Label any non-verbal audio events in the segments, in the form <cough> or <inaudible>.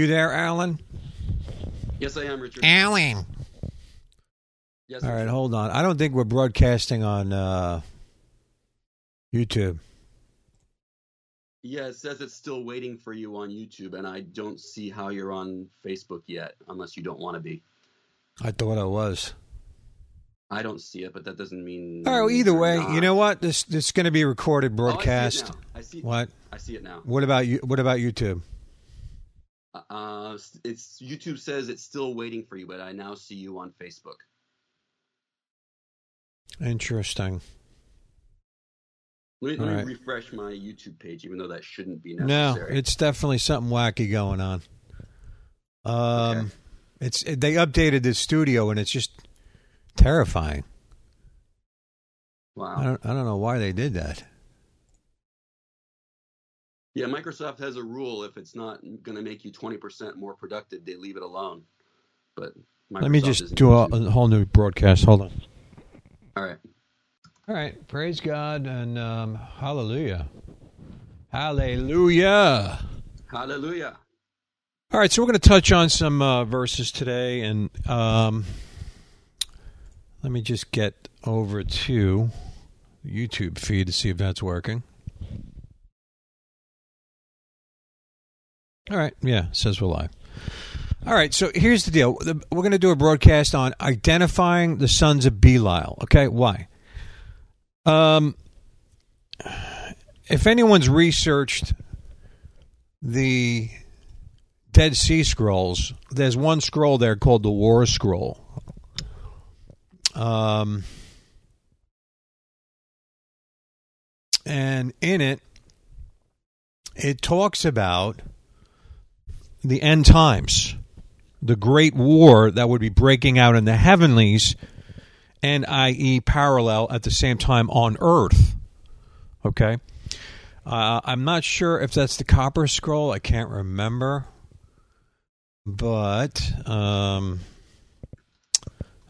You there, Alan? Yes, I am, Richard. Alan. Yes. All right, hold on. I don't think we're broadcasting on uh, YouTube. Yeah, it says it's still waiting for you on YouTube, and I don't see how you're on Facebook yet, unless you don't want to be. I thought I was. I don't see it, but that doesn't mean. All right. Either way, not. you know what? This this is going to be recorded Oh, I see it broadcast. now. I see. what? I see it now. What about you? What about YouTube? Uh, it's YouTube says it's still waiting for you, but I now see you on Facebook. Interesting. Let me, let me right. refresh my YouTube page, even though that shouldn't be necessary. No, it's definitely something wacky going on. Um, Okay. it's they updated the studio and it's just terrifying. Wow, I don't I don't know why they did that. Yeah, Microsoft has a rule: if it's not going to make you twenty percent more productive, they leave it alone. But Microsoft Let me just do a, a whole new broadcast. Hold on. All right. All right, praise God and um, hallelujah, hallelujah. Hallelujah. All right, so we're going to touch on some uh, verses today, and um, let me just get over to YouTube feed to see if that's working. All right, yeah, says we're live. All right, so here's the deal: we're going to do a broadcast on identifying the sons of Belial. Okay, why? Um, if anyone's researched the Dead Sea Scrolls, there's one scroll there called the War Scroll. Um, and in it, it talks about the end times, the great war that would be breaking out in the heavenlies, and i.e., parallel at the same time on earth. Okay? Uh, I'm not sure if that's the Copper Scroll. I can't remember. But um,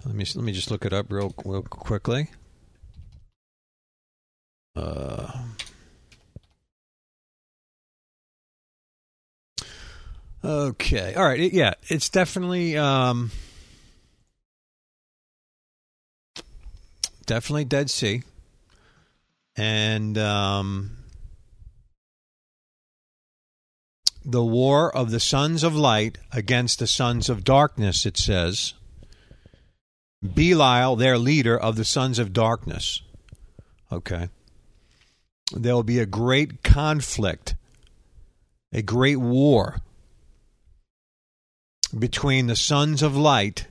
let me let me just look it up real real quickly. Uh, okay, all right, yeah, it's definitely um, definitely Dead Sea, and um, the war of the sons of light against the sons of darkness. It says. Belial, their leader of the sons of darkness. Okay. There will be a great conflict, a great war between the sons of light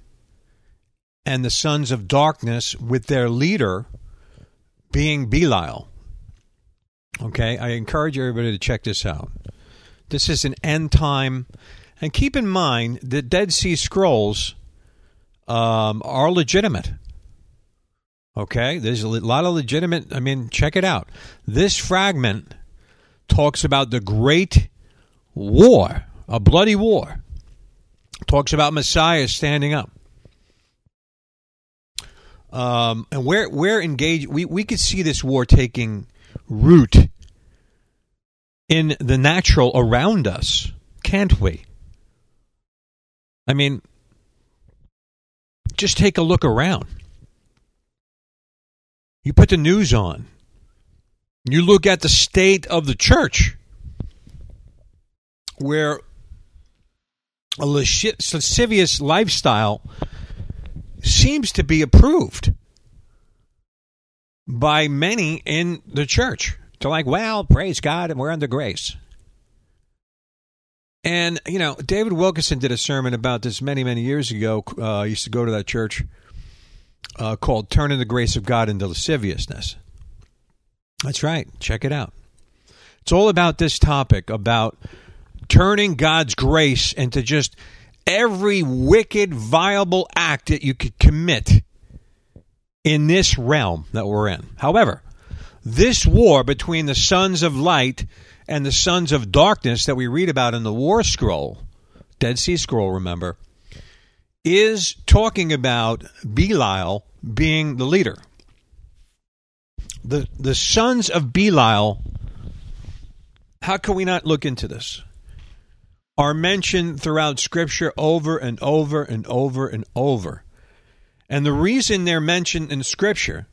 and the sons of darkness, with their leader being Belial. Okay. I encourage everybody to check this out. This is an end time. And keep in mind the Dead Sea Scrolls um, are legitimate. Okay, there's a lot of legitimate. I mean, check it out. This fragment talks about the great war, a bloody war. Talks about Messiah standing up. Um, and we're we're engaged. We we could see this war taking root in the natural around us, can't we? I mean, just take a look around. You put the news on. You look at the state of the church, where a lascivious lifestyle seems to be approved by many in the church. They're like, well, praise God, and we're under grace. And, you know, David Wilkerson did a sermon about this many, many years ago. Uh, I used to go to that church uh, called Turning the Grace of God into Lasciviousness. That's right. Check it out. It's all about this topic about turning God's grace into just every wicked, viable act that you could commit in this realm that we're in. However, this war between the sons of light and the sons of darkness that we read about in the War Scroll, Dead Sea Scroll, remember, is talking about Belial being the leader. The the sons of Belial, how can we not look into this? Are mentioned throughout Scripture over and over and over and over. And the reason they're mentioned in Scripture,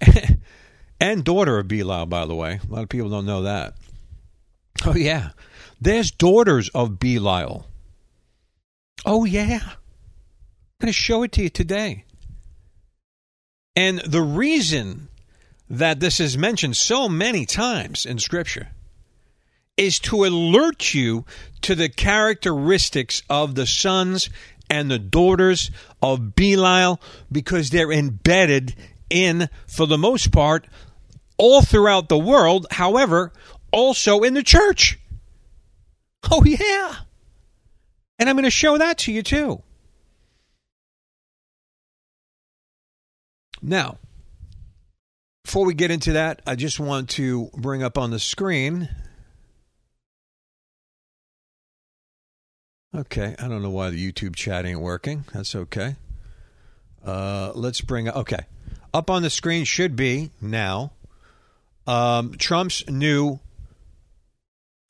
<laughs> and daughter of Belial, by the way, a lot of people don't know that. Oh, yeah. There's daughters of Belial. Oh, yeah. I'm going to show it to you today. And the reason that this is mentioned so many times in Scripture is to alert you to the characteristics of the sons and the daughters of Belial because they're embedded in, for the most part, all throughout the world, however, also in the church. Oh, yeah. And I'm going to show that to you too. Now, before we get into that, I just want to bring up on the screen. Okay, I don't know why the YouTube chat ain't working. That's okay. Uh, let's bring up, okay. Up on the screen should be now um, Trump's new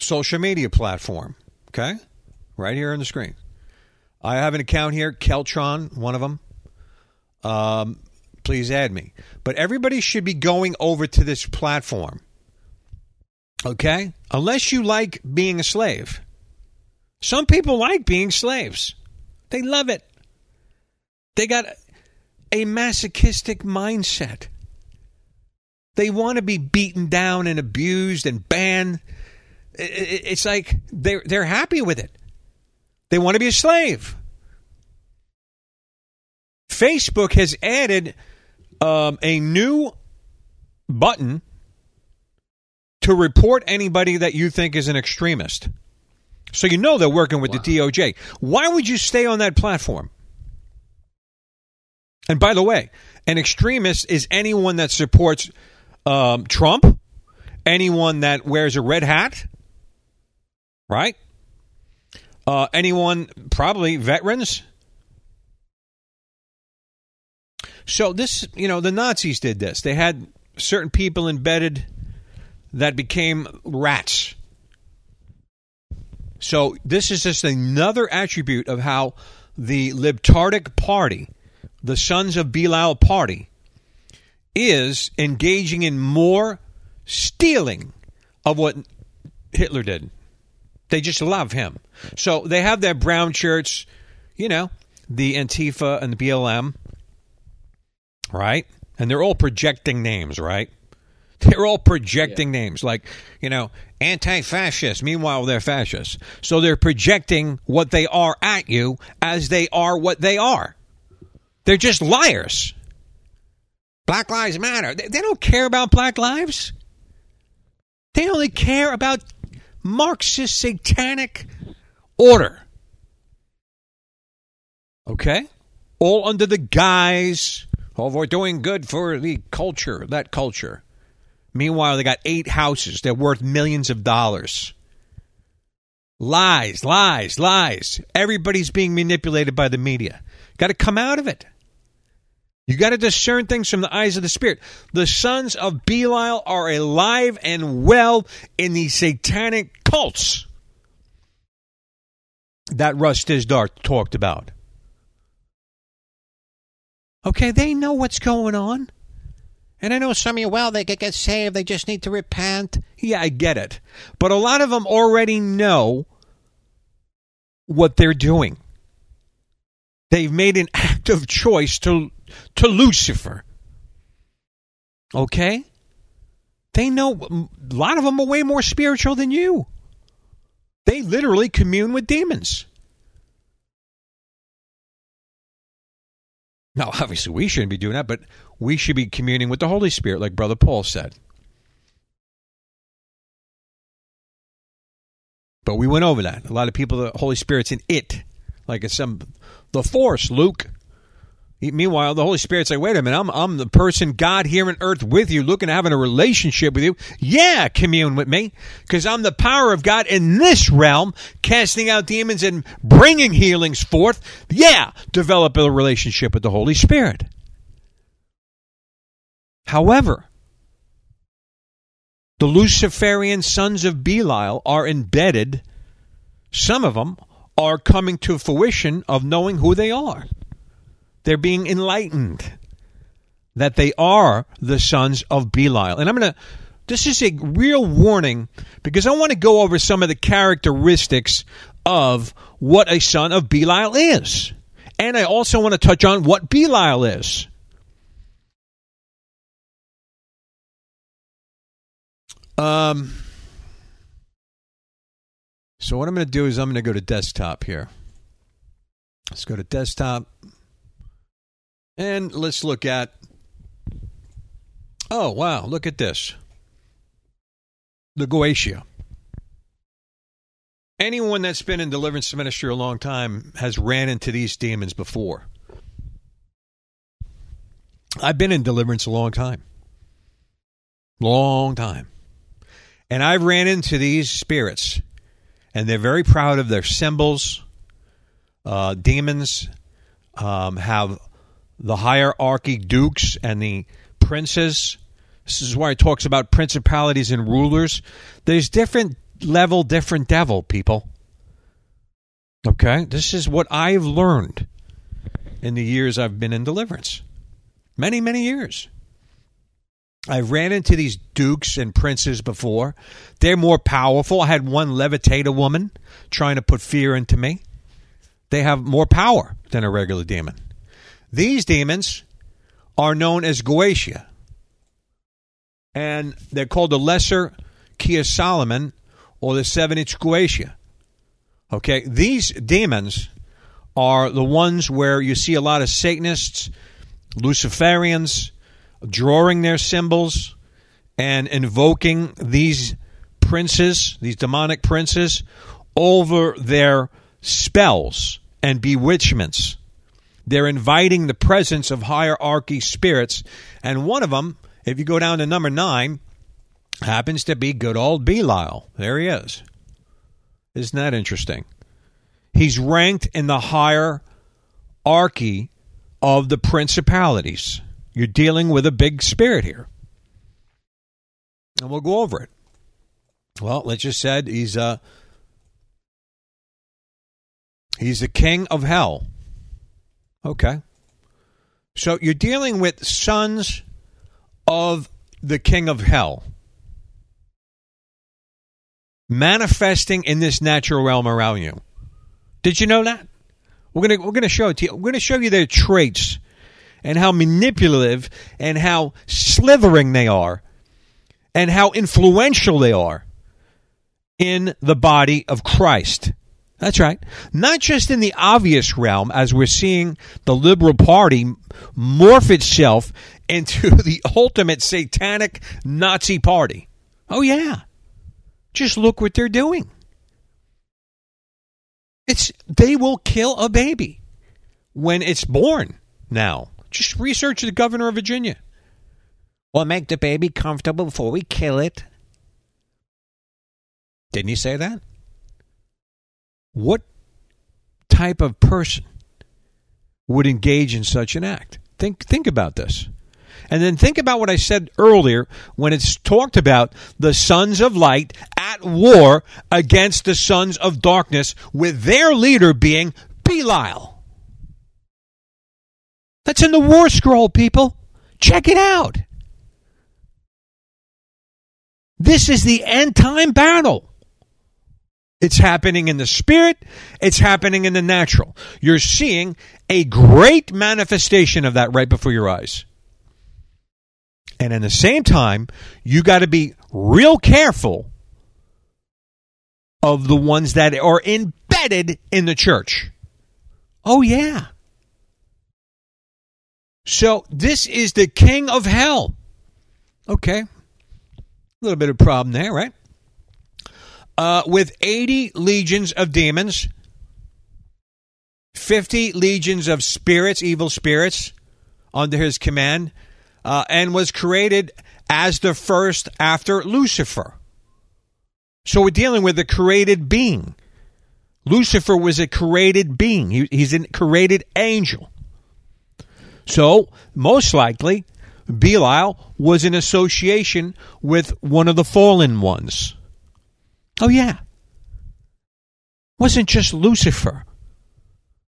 social media platform. Okay, right here on the screen. I have an account here, Keltron, one of them. Um, please add me. But everybody should be going over to this platform. Okay? Unless you like being a slave. Some people like being slaves, they love it. They got a masochistic mindset. They want to be beaten down and abused and banned. It's like they're, they're happy with it. They want to be a slave. Facebook has added um, a new button to report anybody that you think is an extremist. So you know they're working with wow. the DOJ. Why would you stay on that platform? And by the way, an extremist is anyone that supports um, Trump, anyone that wears a red hat, right? Uh, anyone, probably veterans, So this, you know, the Nazis did this. They had certain people embedded that became rats. So this is just another attribute of how the Libtardic Party, the Sons of Belial Party, is engaging in more stealing of what Hitler did. They just love him. So they have their brown shirts, you know, the Antifa and the BLM right? And they're all projecting names, right? They're all projecting yeah. names like, you know, anti fascist. Meanwhile, they're fascists. So they're projecting what they are at you as they are what they are. They're just liars. Black Lives Matter. They, they don't care about black lives. They only care about Marxist satanic order. Okay? All under the guise of we're doing good for the culture, that culture. Meanwhile, they got eight houses. They're worth millions of dollars. Lies, lies, lies. Everybody's being manipulated by the media. Got to come out of it. You got to discern things from the eyes of the Spirit. The sons of Belial are alive and well in these satanic cults that Russ Dizdar talked about. Okay, they know what's going on. And I know some of you, well, they could get saved, they just need to repent. Yeah, I get it. But a lot of them already know what they're doing. They've made an <laughs> active choice to, to Lucifer. Okay? They know, a lot of them are way more spiritual than you. They literally commune with demons. Now, obviously, we shouldn't be doing that, but we should be communing with the Holy Spirit, like Brother Paul said. But we went over that. A lot of people, the Holy Spirit's in it, like it's some the Force, Luke. Meanwhile, the Holy Spirit's like, wait a minute, I'm, I'm the person, God here on earth with you, looking at having a relationship with you. Yeah, commune with me, because I'm the power of God in this realm, casting out demons and bringing healings forth. Yeah, develop a relationship with the Holy Spirit. However, the Luciferian sons of Belial are embedded Some of them are coming to fruition of knowing who they are. They're being enlightened that they are the sons of Belial. And I'm going to, this is a real warning because I want to go over some of the characteristics of what a son of Belial is. And I also want to touch on what Belial is. Um, so what I'm going to do is I'm going to go to desktop here. Let's go to desktop. And let's look at. Oh, wow. Look at this. The Goetia. Anyone that's been in deliverance ministry a long time has ran into these demons before. I've been in deliverance a long time. Long time. And I've ran into these spirits, and they're very proud of their symbols. Uh, demons um, have the hierarchy dukes and the princes. This is why it talks about principalities and rulers. There's different level, different devil, people. Okay? This is what I've learned in the years I've been in deliverance. Many, many years. I ran into these dukes and princes before. They're more powerful. I had one levitate a woman trying to put fear into me. They have more power than a regular demon. These demons are known as Goetia. And they're called the Lesser of Solomon or the seven inch Goetia. Okay, these demons are the ones where you see a lot of Satanists, Luciferians, drawing their symbols and invoking these princes, these demonic princes, over their spells and bewitchments. They're inviting the presence of hierarchy spirits. And one of them, if you go down to number nine, happens to be good old Belial. There he is. Isn't that interesting? He's ranked in the hierarchy of the principalities. You're dealing with a big spirit here. And we'll go over it. Well, let's just said he's a he's the king of hell. Okay. So you're dealing with sons of the king of hell manifesting in this natural realm around you. Did you know that? We're gonna we're gonna show it to you. We're gonna show you their traits and how manipulative and how slithering they are and how influential they are in the body of Christ. That's right. Not just in the obvious realm, as we're seeing the Liberal Party morph itself <laughs> into the ultimate satanic Nazi party. Oh, yeah. Just look what they're doing. It's they will kill a baby when it's born now. Just research the governor of Virginia. We'll make the baby comfortable before we kill it. Didn't he say that? What type of person would engage in such an act? Think think about this. And then think about what I said earlier when it's talked about the sons of light at war against the sons of darkness, with their leader being Belial. That's in the War Scroll, people. Check it out. This is the end time battle. It's happening in the spirit, it's happening in the natural. You're seeing a great manifestation of that right before your eyes. And in the same time, you got to be real careful of the ones that are embedded in the church. Oh, yeah. So this is the king of hell. Okay. A little bit of problem there, right? Uh, with 80 legions of demons, 50 legions of spirits, evil spirits, under his command, uh, and was created as the first after Lucifer. So we're dealing with a created being. Lucifer was a created being, he, he's a created angel. So, most likely, Belial was in association with one of the fallen ones. Oh, yeah. wasn't just Lucifer,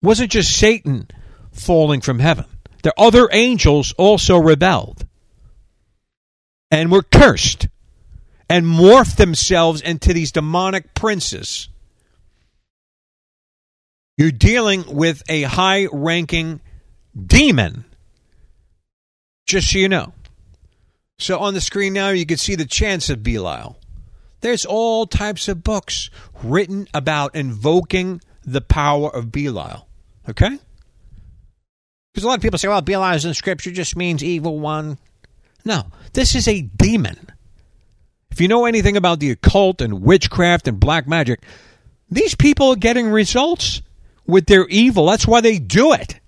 wasn't just Satan falling from heaven. The other angels also rebelled and were cursed and morphed themselves into these demonic princes. You're dealing with a high ranking demon, just so you know. So on the screen now, you can see the chance of Belial. There's all types of books written about invoking the power of Belial. Okay? Because a lot of people say, well, Belial is in Scripture just means evil one. No, this is a demon. If you know anything about the occult and witchcraft and black magic, these people are getting results with their evil. That's why they do it.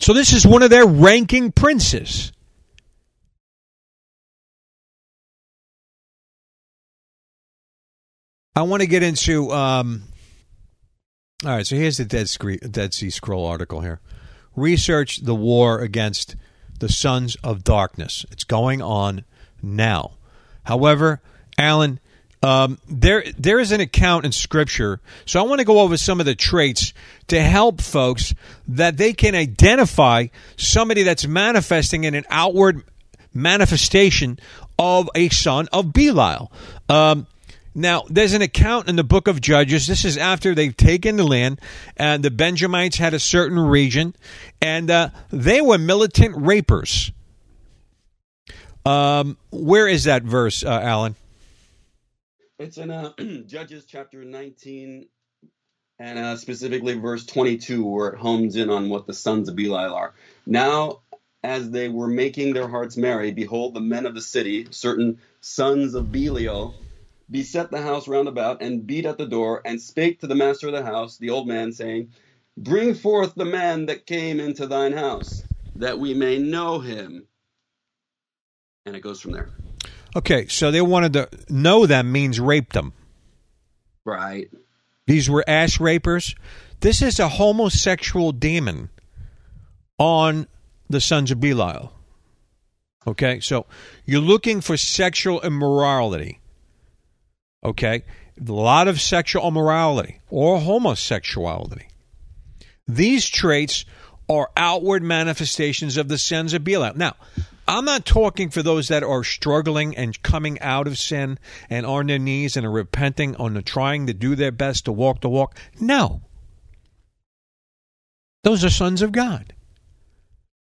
So this is one of their ranking princes. I want to get into. Um, all right, so here's the Dead, Scree- Dead Sea Scroll article here. Research the war against the sons of darkness. It's going on now. However, Alan, um, there there is an account in Scripture, so I want to go over some of the traits to help folks that they can identify somebody that's manifesting in an outward manifestation of a son of Belial. Um, now, there's an account in the book of Judges. This is after they've taken the land, and the Benjamites had a certain region, and uh, they were militant rapers. Um, where is that verse, uh, Alan? It's in uh, <clears throat> Judges chapter 19 and uh, specifically verse 22, where it homes in on what the sons of Belial are. Now, as they were making their hearts merry, behold, the men of the city, certain sons of Belial, beset the house round about, and beat at the door, and spake to the master of the house, the old man, saying, Bring forth the man that came into thine house, that we may know him. And it goes from there. Okay, so they wanted to know them means rape them. Right. These were ass rapers. This is a homosexual demon on the sons of Belial. Okay, so you're looking for sexual immorality. Okay, a lot of sexual immorality or homosexuality. These traits are outward manifestations of the sins of Belial. Now, I'm not talking for those that are struggling and coming out of sin and on their knees and are repenting on trying to do their best to walk the walk. No. Those are sons of God.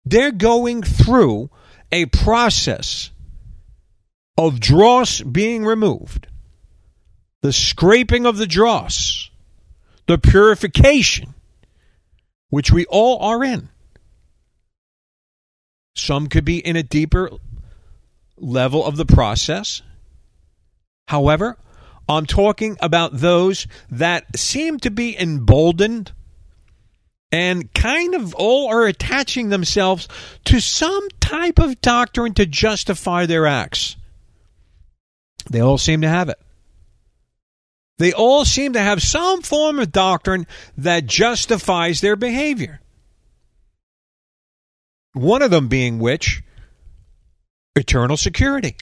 They're going through a process of dross being removed, the scraping of the dross, the purification, which we all are in. Some could be in a deeper level of the process. However, I'm talking about those that seem to be emboldened and kind of all are attaching themselves to some type of doctrine to justify their acts. They all seem to have it. They all seem to have some form of doctrine that justifies their behavior. One of them being which? Eternal security.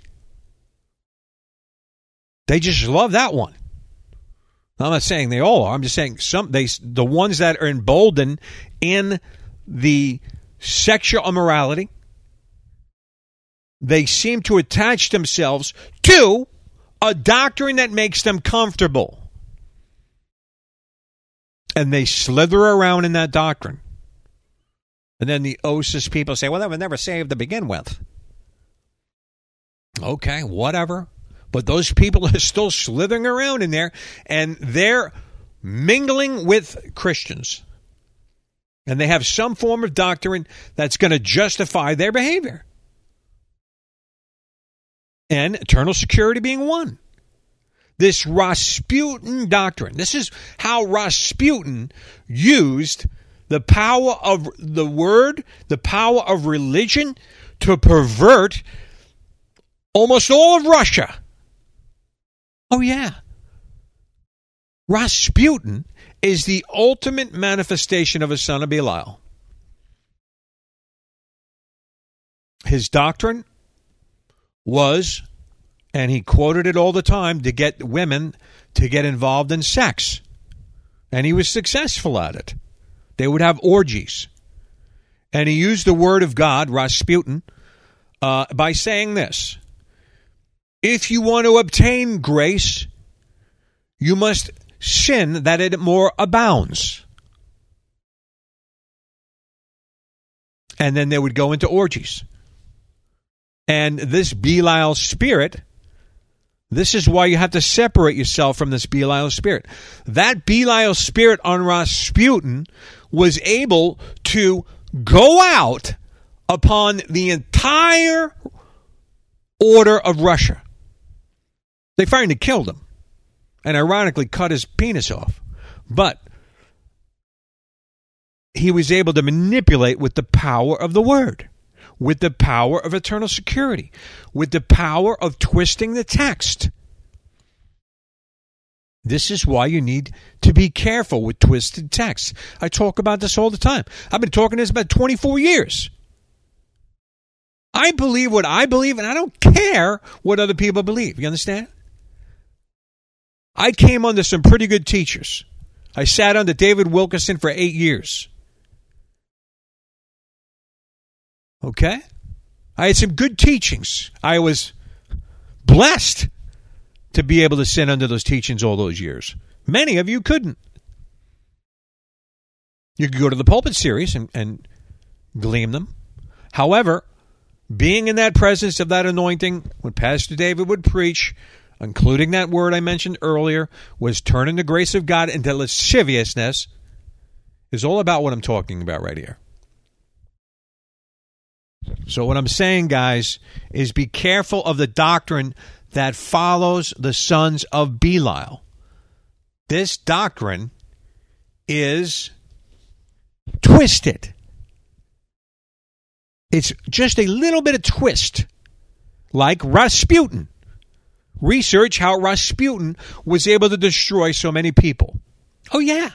They just love that one. I'm not saying they all are. I'm just saying some they the ones that are emboldened in the sexual immorality. They seem to attach themselves to a doctrine that makes them comfortable. And they slither around in that doctrine. And then the OSAS people say, well, they were never saved to begin with. Okay, whatever. But those people <laughs> are still slithering around in there and they're mingling with Christians. And they have some form of doctrine that's going to justify their behavior. And eternal security being one. This Rasputin doctrine. This is how Rasputin used the power of the word, the power of religion to pervert almost all of Russia. Oh, yeah. Rasputin is the ultimate manifestation of a son of Belial. His doctrine was And he quoted it all the time to get women to get involved in sex. And he was successful at it. They would have orgies. And he used the word of God, Rasputin, uh, by saying this If you want to obtain grace, you must sin that it more abounds. And then they would go into orgies. And this Belial spirit, this is why you have to separate yourself from this Belial spirit. That Belial spirit on Rasputin was able to go out upon the entire order of Russia. They finally killed him and ironically cut his penis off. But he was able to manipulate with the power of the word, with the power of eternal security, with the power of twisting the text. This is why you need to be careful with twisted texts. I talk about this all the time. I've been talking this about 24 years. I believe what I believe, and I don't care what other people believe. You understand? I came under some pretty good teachers. I sat under David Wilkerson for eight years. Okay? I had some good teachings. I was blessed to be able to sit under those teachings all those years. Many of you couldn't. You could go to the pulpit series and, and glean them. However, being in that presence of that anointing, when Pastor David would preach, including that word I mentioned earlier, was turning the grace of God into lasciviousness, is all about what I'm talking about right here. So, what I'm saying, guys, is be careful of the doctrine that follows the sons of Belial. This doctrine is twisted. It's just a little bit of twist, like Rasputin. Research how Rasputin was able to destroy so many people. Oh, yeah.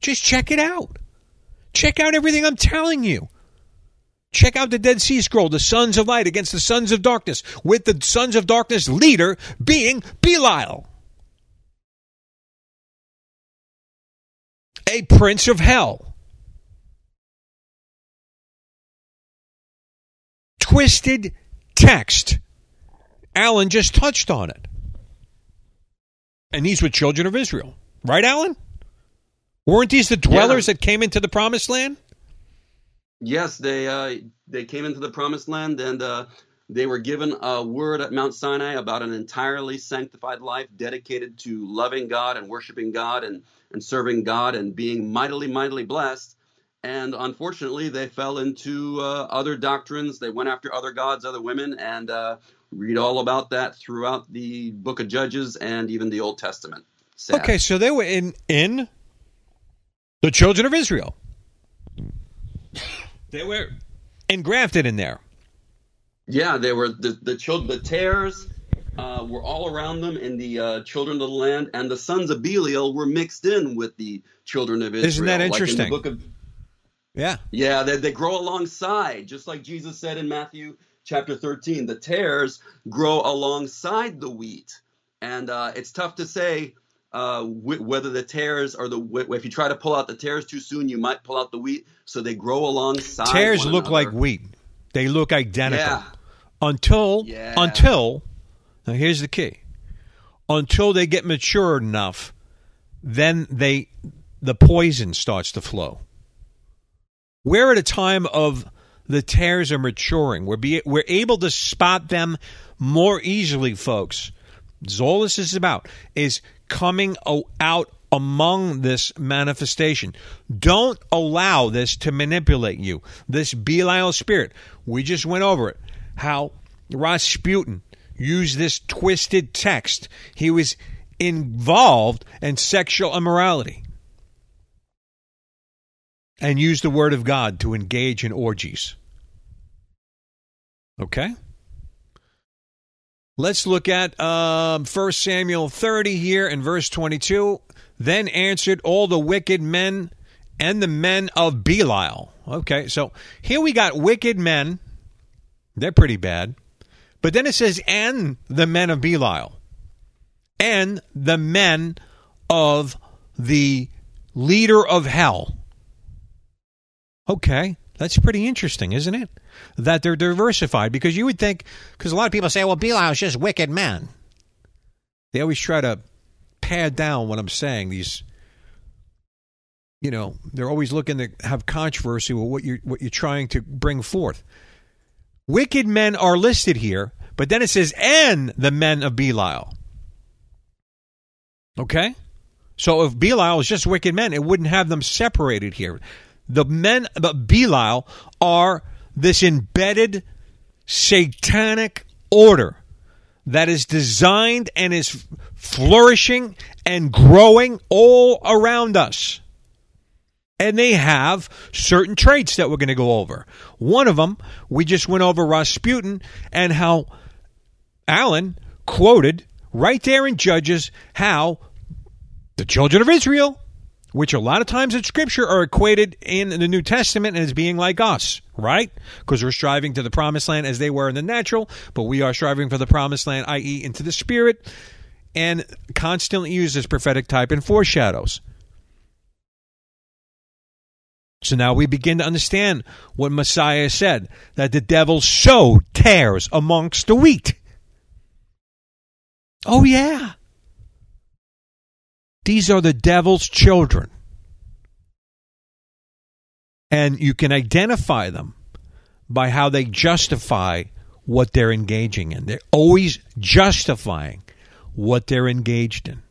Just check it out. Check out everything I'm telling you. Check out the Dead Sea Scroll, the sons of light against the sons of darkness, with the sons of darkness leader being Belial, a prince of hell. Twisted text. Alan just touched on it. And these were children of Israel. Right, Alan? Weren't these the dwellers yeah. that came into the promised land? Yes, they uh, they came into the promised land and uh, they were given a word at Mount Sinai about an entirely sanctified life dedicated to loving God and worshiping God and, and serving God and being mightily, mightily blessed. And unfortunately, they fell into uh, other doctrines. They went after other gods, other women, and uh, read all about that throughout the book of Judges and even the Old Testament. Sad. Okay, so they were in in the children of Israel. They were engrafted in there. Yeah, they were the the children, the tares uh, were all around them, and the uh, children of the land and the sons of Belial were mixed in with the children of Israel. Isn't that interesting? Like in of, yeah, yeah, they, they grow alongside, just like Jesus said in Matthew chapter thirteen. The tares grow alongside the wheat, and uh, it's tough to say uh, whether the tares are the if you try to pull out the tares too soon, you might pull out the wheat. So they grow alongside. Tares look another. like wheat. They look identical yeah. until yeah. until now here's the key. Until they get mature enough, then they the poison starts to flow. We're at a time of the tares are maturing. We're be, we're able to spot them more easily, folks. That's all this is about is coming out among this manifestation. Don't allow this to manipulate you. This Belial spirit. We just went over it. How Rasputin used this twisted text. He was involved in sexual immorality and used the word of God to engage in orgies. Okay? Let's look at um, 1 Samuel 30 here in verse 22. Then answered all the wicked men and the men of Belial. Okay, so here we got wicked men. They're pretty bad. But then it says, and the men of Belial, and the men of the leader of hell. Okay, that's pretty interesting, isn't it? That they're diversified because you would think, because a lot of people say, well, Belial is just wicked men. They always try to pad down what I'm saying. These, you know, they're always looking to have controversy with what you're what you're trying to bring forth. Wicked men are listed here, but then it says, and the men of Belial. Okay? So if Belial is just wicked men, it wouldn't have them separated here. The men of Belial are this embedded satanic order that is designed and is flourishing and growing all around us and they have certain traits that we're going to go over. One of them, we just went over Rasputin and how Alan quoted right there in Judges how the children of Israel, which a lot of times in Scripture are equated in the New Testament as being like us, right? Because we're striving to the promised land as they were in the natural, but we are striving for the promised land, i.e., into the spirit, and constantly use this prophetic type and foreshadows. So now we begin to understand what Messiah said that the devil so tares amongst the wheat. Oh, yeah. These are the devil's children. And you can identify them by how they justify what they're engaging in. They're always justifying what they're engaged in.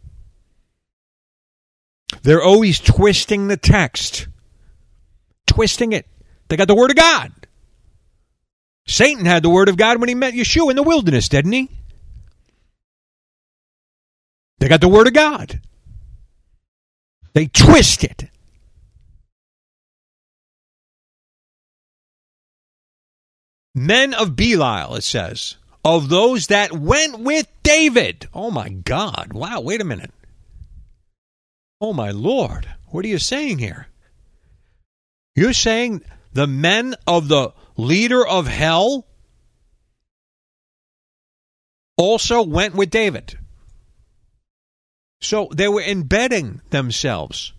They're always twisting the text twisting it. They got the Word of God. Satan had the Word of God when he met Yeshua in the wilderness, didn't he? They got the Word of God. They twist it. Men of Belial, it says, of those that went with David. Oh my God. Wow, wait a minute. Oh my Lord. What are you saying here? You're saying the men of the leader of hell also went with David. So they were embedding themselves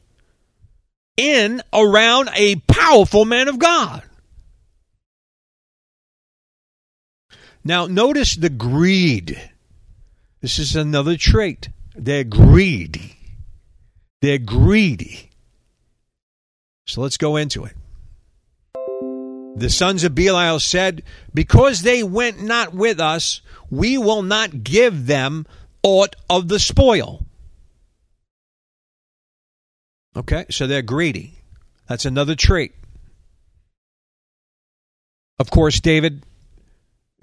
in around a powerful man of God. Now, notice the greed. This is another trait. They're greedy. They're greedy. So let's go into it. The sons of Belial said, Because they went not with us, we will not give them aught of the spoil. Okay, so they're greedy. That's another trait. Of course, David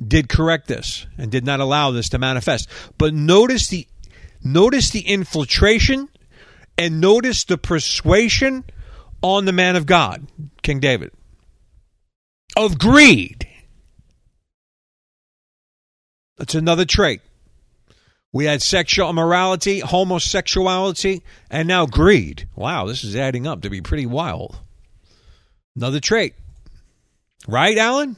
did correct this and did not allow this to manifest. But notice the notice the infiltration and notice the persuasion on the man of God, King David, of greed. That's another trait. We had sexual immorality, homosexuality, and now greed. Wow, this is adding up to be pretty wild. Another trait. Right, Alan?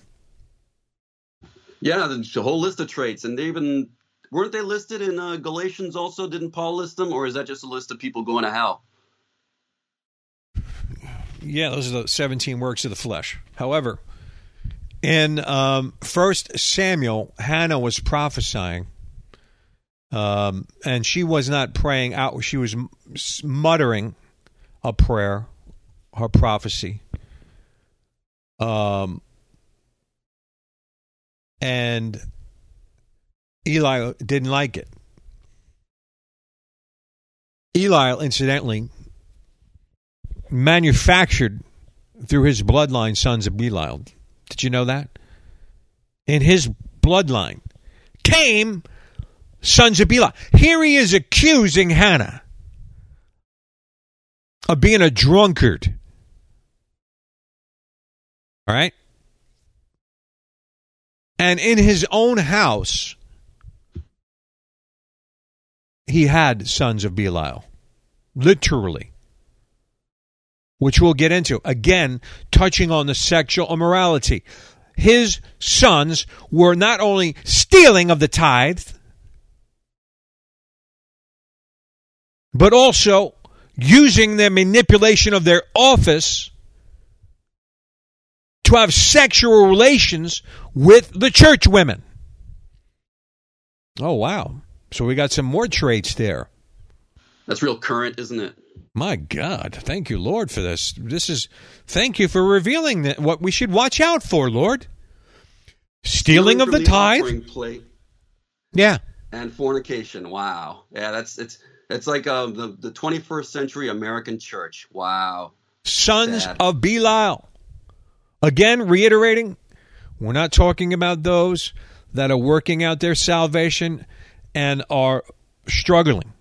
Yeah, the whole list of traits. And they even weren't they listed in uh, Galatians also? Didn't Paul list them? Or is that just a list of people going to hell? Yeah, those are the 17 works of the flesh. However, in um, First Samuel, Hannah was prophesying, um, and she was not praying out. She was muttering a prayer, her prophecy. Um, and Eli didn't like it. Eli, incidentally, manufactured through his bloodline sons of Belial. Did you know that? In his bloodline came sons of Belial. Here he is accusing Hannah of being a drunkard. All right? And in his own house, he had sons of Belial. Literally which we'll get into. Again, touching on the sexual immorality. his sons were not only stealing of the tithe, but also using their manipulation of their office to have sexual relations with the church women. Oh, wow. So we got some more traits there. That's real current, isn't it? My God, thank you, Lord, for this. This is thank you for revealing that what we should watch out for, Lord. Stealing of from the tithe. Yeah. and fornication. Wow. Yeah, that's it's it's like um, the the 21st century American church. Wow. Sons Sad. of Belial. Again, reiterating, we're not talking about those that are working out their salvation and are struggling.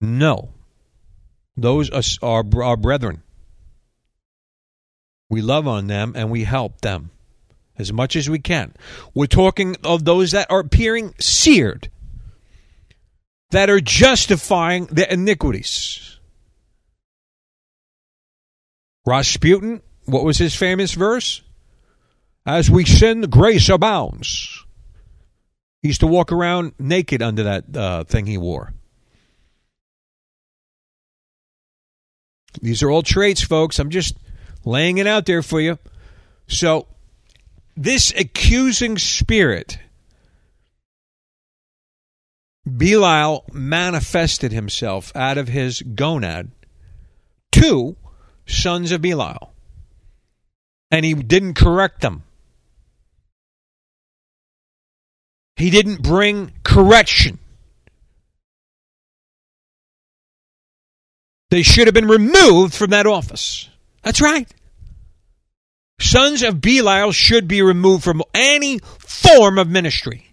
No. Those are our, our brethren. We love on them and we help them as much as we can. We're talking of those that are appearing seared, that are justifying the iniquities. Rasputin, what was his famous verse? As we sin, grace abounds. He used to walk around naked under that uh, thing he wore. These are all traits, folks. I'm just laying it out there for you. So, this accusing spirit, Belial manifested himself out of his gonad to sons of Belial. And he didn't correct them. He didn't bring correction. They should have been removed from that office. That's right. Sons of Belial should be removed from any form of ministry.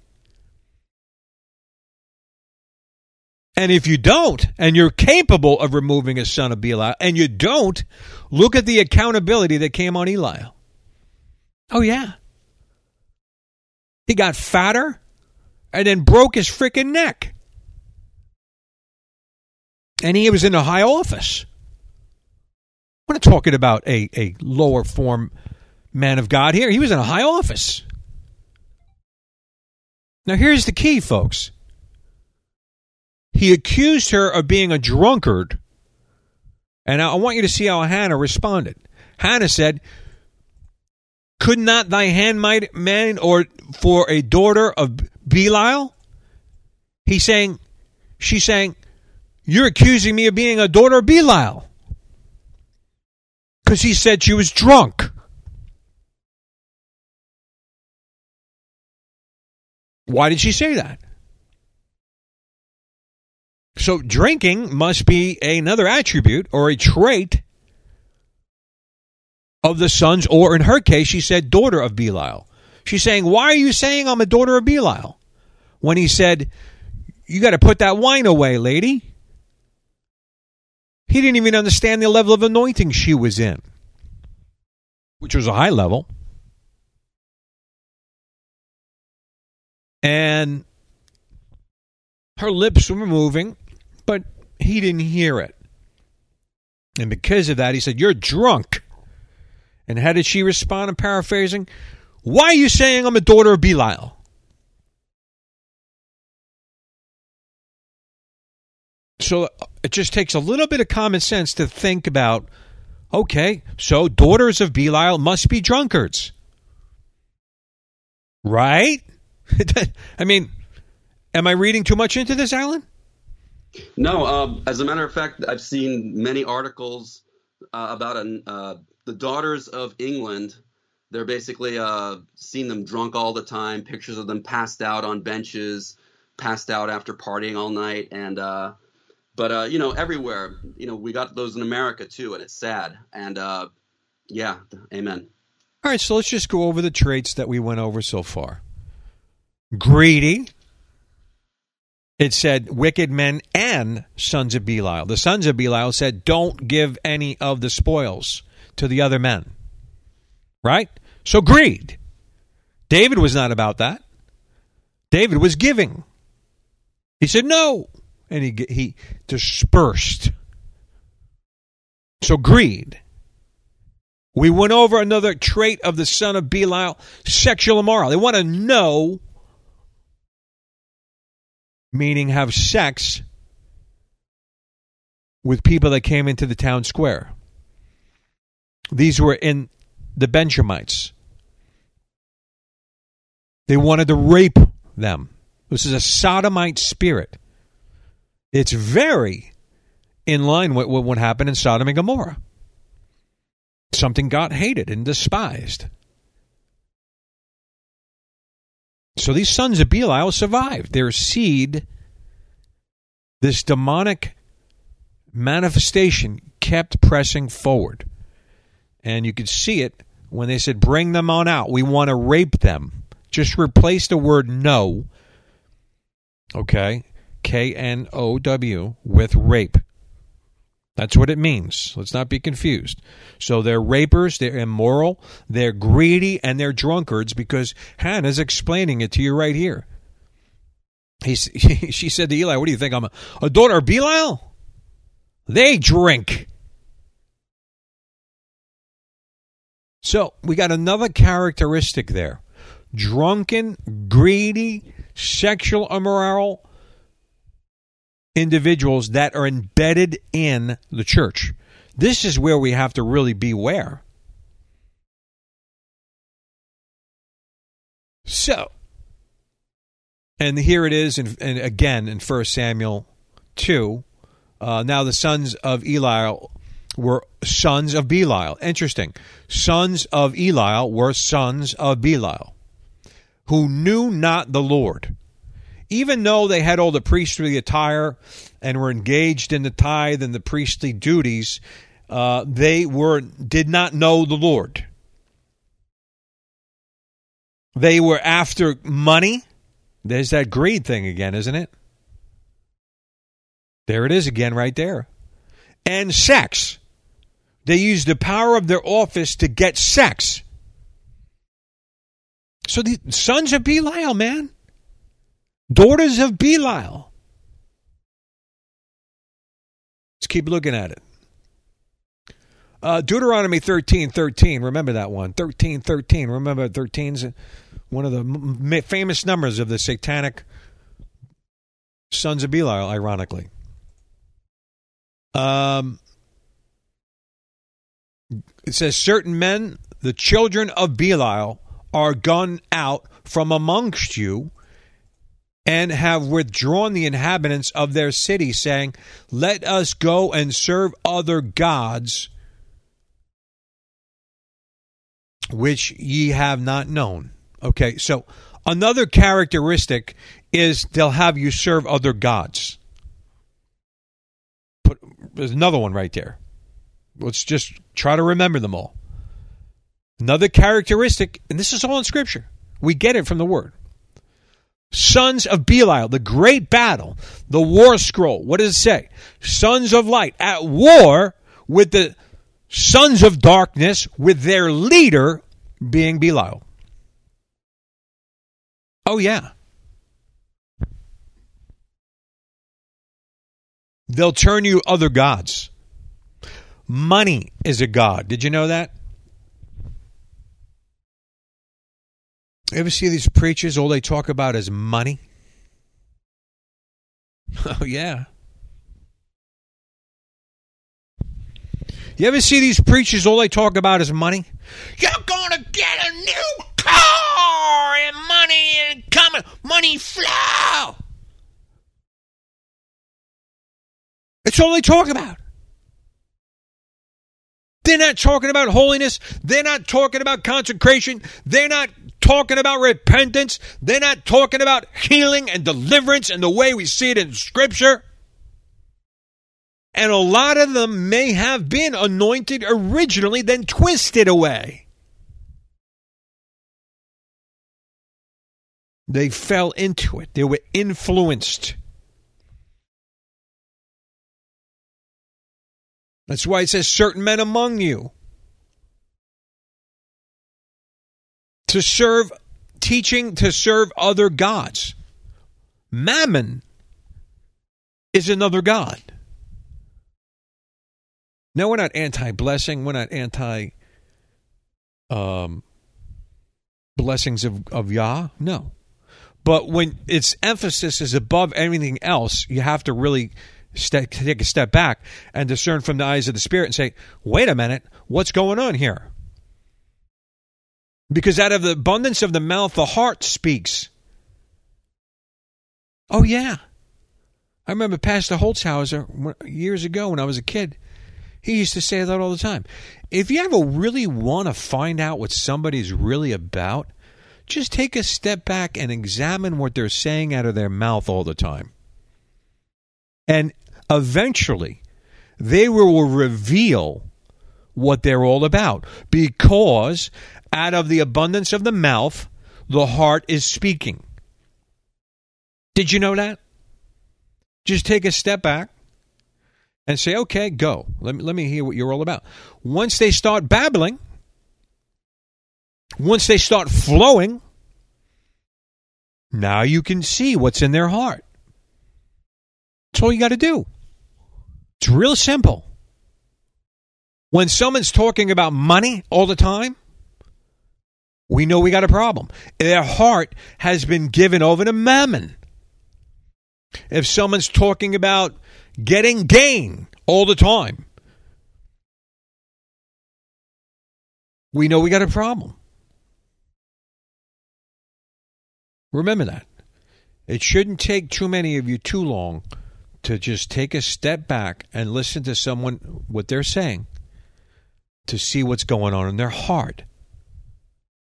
And if you don't, and you're capable of removing a son of Belial, and you don't, look at the accountability that came on Eli. Oh, yeah. He got fatter and then broke his freaking neck. And he was in a high office. We're not talking about a, a lower form man of God here. He was in a high office. Now, here's the key, folks. He accused her of being a drunkard. And I want you to see how Hannah responded. Hannah said, Could not thy handmaid man or for a daughter of Belial? He's saying, she's saying, You're accusing me of being a daughter of Belial. Because he said she was drunk. Why did she say that? So drinking must be another attribute or a trait of the sons, or in her case, she said daughter of Belial. She's saying, Why are you saying I'm a daughter of Belial? When he said, You got to put that wine away, lady. He didn't even understand the level of anointing she was in, which was a high level. And her lips were moving, but he didn't hear it. And because of that, he said, You're drunk. And how did she respond? I'm paraphrasing. Why are you saying I'm a daughter of Belial? So it just takes a little bit of common sense to think about okay, so daughters of Belial must be drunkards. Right? <laughs> I mean, am I reading too much into this, Alan? No, um, as a matter of fact, I've seen many articles uh, about an, uh, the daughters of England. They're basically uh, seen them drunk all the time. Pictures of them passed out on benches, passed out after partying all night, and uh, but uh, you know everywhere. You know we got those in America too, and it's sad. And uh, yeah, amen. All right, so let's just go over the traits that we went over so far. Greedy. It said wicked men and sons of Belial. The sons of Belial said, don't give any of the spoils to the other men. Right? So greed. David was not about that. David was giving. He said no, and he he dispersed. So greed. We went over another trait of the son of Belial sexual immoral. They want to know, meaning have sex with people that came into the town square. These were in the Benjamites. They wanted to rape them. This is a sodomite spirit. It's very in line with what happened in Sodom and Gomorrah. Something God hated and despised. So these sons of Belial survived. Their seed, this demonic manifestation, kept pressing forward. And you could see it when they said, Bring them on out. We want to rape them. Just replace the word no, okay, K N O W, with rape. That's what it means. Let's not be confused. So they're rapers, they're immoral, they're greedy, and they're drunkards because Hannah's explaining it to you right here. He, <laughs> she said to Eli, What do you think? I'm a, a daughter of Belial? They drink. So we got another characteristic there drunken, greedy, sexual immoral individuals that are embedded in the church. This is where we have to really beware. So, and here it is, in, and again in 1 Samuel 2. Uh, now the sons of Eli were sons of Belial. Interesting. Sons of Eli were sons of Belial, who knew not the Lord even though they had all the priestly attire and were engaged in the tithe and the priestly duties, uh, they were did not know the Lord. They were after money. There's that greed thing again, isn't it? There it is again, right there. And sex. They used the power of their office to get sex. So the sons of Belial, man daughters of Belial. Let's keep looking at it. Uh, Deuteronomy thirteen thirteen. Remember that one. Thirteen thirteen. Remember 13's one of the m- famous numbers of the satanic sons of Belial, ironically. Um, it says, Certain men, the children of Belial, are gone out from amongst you and have withdrawn the inhabitants of their city, saying, Let us go and serve other gods which ye have not known. Okay, so another characteristic is they'll have you serve other gods. Put, there's another one right there. Let's just try to remember them all. Another characteristic, and this is all in Scripture. We get it from the Word sons of Belial, the great battle, the war scroll. What does it say? Sons of light at war with the sons of darkness, with their leader being Belial. Oh, yeah. They'll turn you other gods. Money is a god. Did you know that? You ever see these preachers? All they talk about is money. <laughs> Oh, yeah. You ever see these preachers? All they talk about is money. You're gonna get a new car and money and coming, money flow. It's all they talk about. They're not talking about holiness. They're not talking about consecration. They're not talking about repentance. They're not talking about healing and deliverance and the way we see it in Scripture. And a lot of them may have been anointed originally, then twisted away. They fell into it, they were influenced. That's why it says certain men among you. to serve, teaching to serve other gods. Mammon is another God. No, we're not anti blessing. We're not anti um, blessings of, of Yah? No. But when its emphasis is above anything else, you have to really take a step back and discern from the eyes of the Spirit and say, wait a minute, what's going on here? Because out of the abundance of the mouth, the heart speaks. Oh, yeah. I remember Pastor Holzhauser years ago when I was a kid. He used to say that all the time. If you ever really want to find out what somebody's really about, just take a step back and examine what they're saying out of their mouth all the time. And eventually, they will reveal what they're all about because out of the abundance of the mouth, the heart is speaking. Did you know that? Just take a step back and say, okay, go. Let me, let me hear what you're all about. Once they start babbling, once they start flowing, now you can see what's in their heart. That's all you got to do. It's real simple. When someone's talking about money all the time, we know we got a problem. Their heart has been given over to mammon. If someone's talking about getting gain all the time, we know we got a problem. Remember that. It shouldn't take too many of you too long to just take a step back and listen to someone, what they're saying, to see what's going on in their heart.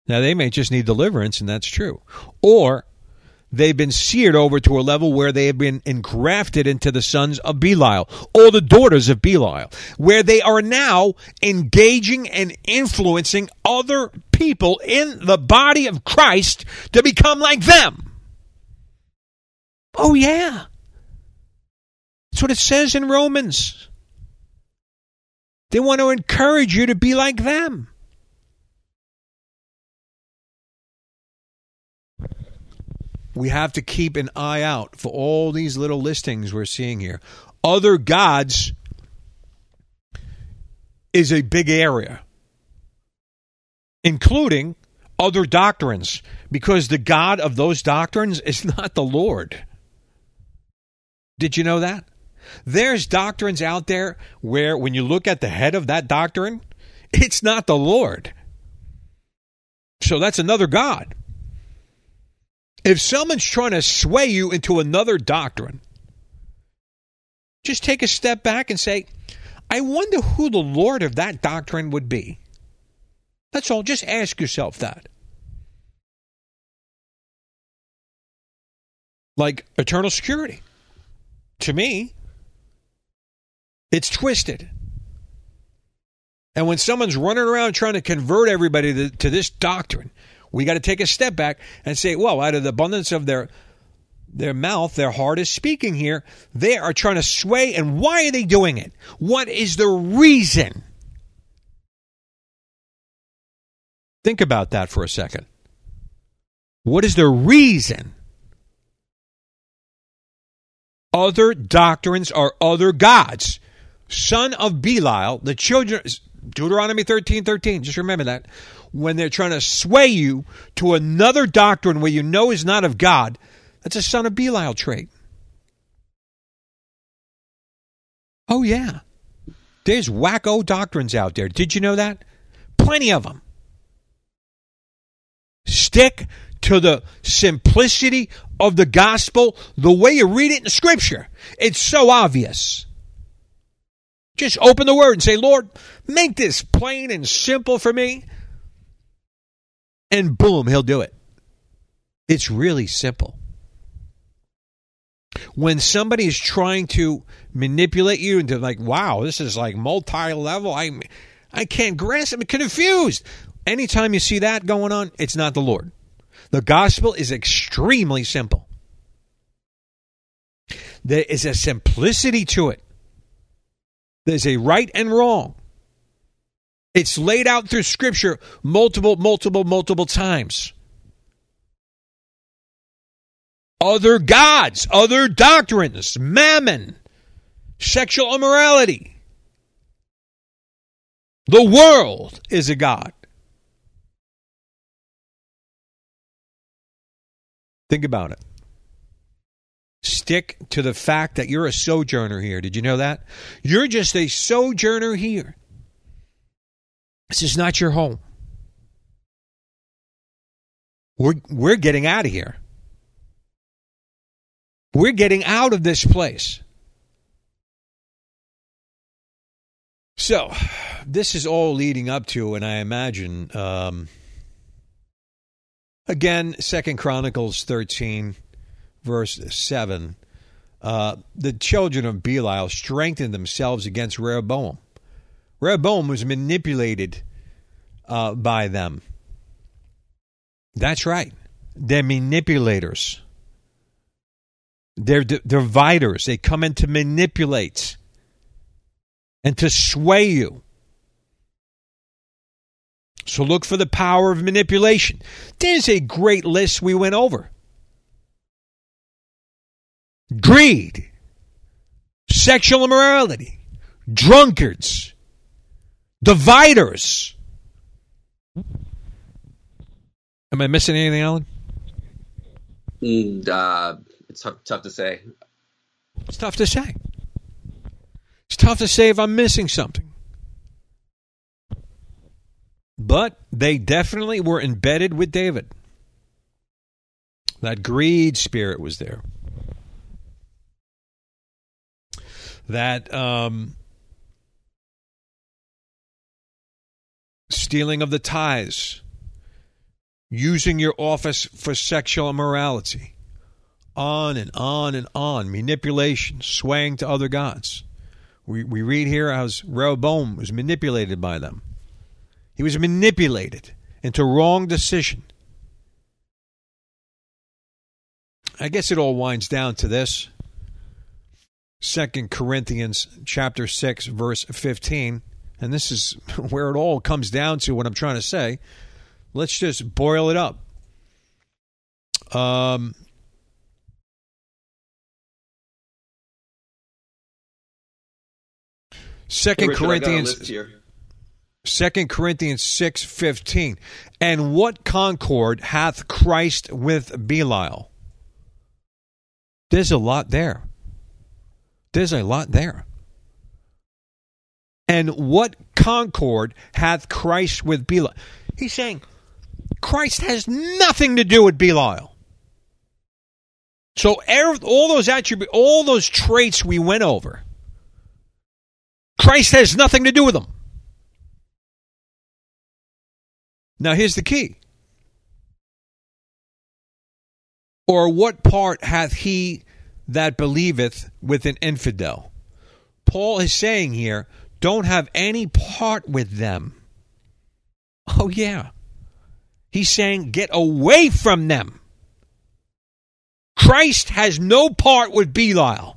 Now, they may just need deliverance, and that's true. Or they've been seared over to a level where they have been engrafted into the sons of Belial, or the daughters of Belial, where they are now engaging and influencing other people in the body of Christ to become like them. Oh, yeah. That's what it says in Romans. They want to encourage you to be like them. we have to keep an eye out for all these little listings we're seeing here. Other gods is a big area, including other doctrines, because the God of those doctrines is <laughs> not the Lord. Did you know that? There's doctrines out there where, when you look at the head of that doctrine, it's not the Lord. So that's another God. If someone's trying to sway you into another doctrine, just take a step back and say, I wonder who the Lord of that doctrine would be. That's all. Just ask yourself that. Like eternal security. To me, it's twisted. And when someone's running around trying to convert everybody to, this doctrine, we got to take a step back and say, well, out of the abundance of their their mouth, their heart is speaking here. They are trying to sway, and why are they doing it? What is the reason? Think about that for a second. What is the reason? Other doctrines are other gods. Son of Belial, the children, Deuteronomy 13 13, just remember that when they're trying to sway you to another doctrine where you know is not of God, that's a son of Belial trait. Oh, yeah. There's wacko doctrines out there. Did you know that? Plenty of them. Stick to the simplicity of the gospel the way you read it in Scripture. It's so obvious. Just open the Word and say, Lord, make this plain and simple for me and boom, he'll do it. It's really simple. When somebody is trying to manipulate you into like, wow, this is like multi-level, I, I can't grasp. It. I'm confused. Anytime you see that going on, it's not the Lord. The gospel is extremely simple. There is a simplicity to it. There's a right and wrong. It's laid out through scripture multiple, multiple, multiple times. Other gods, other doctrines, mammon, sexual immorality. The world is a god. Think about it. Stick to the fact that you're a sojourner here. Did you know that? You're just a sojourner here. This is not your home. We're, we're getting out of here. We're getting out of this place. So, this is all leading up to, and I imagine, um, again, Second Chronicles 13, verse 7. Uh, the children of Belial strengthened themselves against Rehoboam. Rehoboam was manipulated uh, by them. That's right. They're manipulators. They're d- dividers. They come in to manipulate and to sway you. So look for the power of manipulation. There's a great list we went over greed, sexual immorality, drunkards, dividers. Am I missing anything, Alan? Mm, uh, it's tough, tough to say. It's tough to say. It's tough to say if I'm missing something. But they definitely were embedded with David. That greed spirit was there. That um, stealing of the tithes, using your office for sexual immorality, on and on and on, manipulation, swaying to other gods. We, we read here as Rehoboam was manipulated by them. He was manipulated into wrong decision. I guess it all winds down to this. Second Corinthians chapter 6 verse 15 and this is <laughs> where it all comes down to what I'm trying to say. Let's just boil it up. Um, Second Corinthians Second Corinthians six fifteen. And what concord hath Christ with Belial? There's a lot there. There's a lot there. And what concord hath Christ with Belial? He's saying Christ has nothing to do with Belial. So all those attributes, all those traits we went over, Christ has nothing to do with them. Now here's the key. Or what part hath he that believeth with an infidel? Paul is saying here, don't have any part with them. Oh, yeah. He's saying, get away from them. Christ has no part with Belial.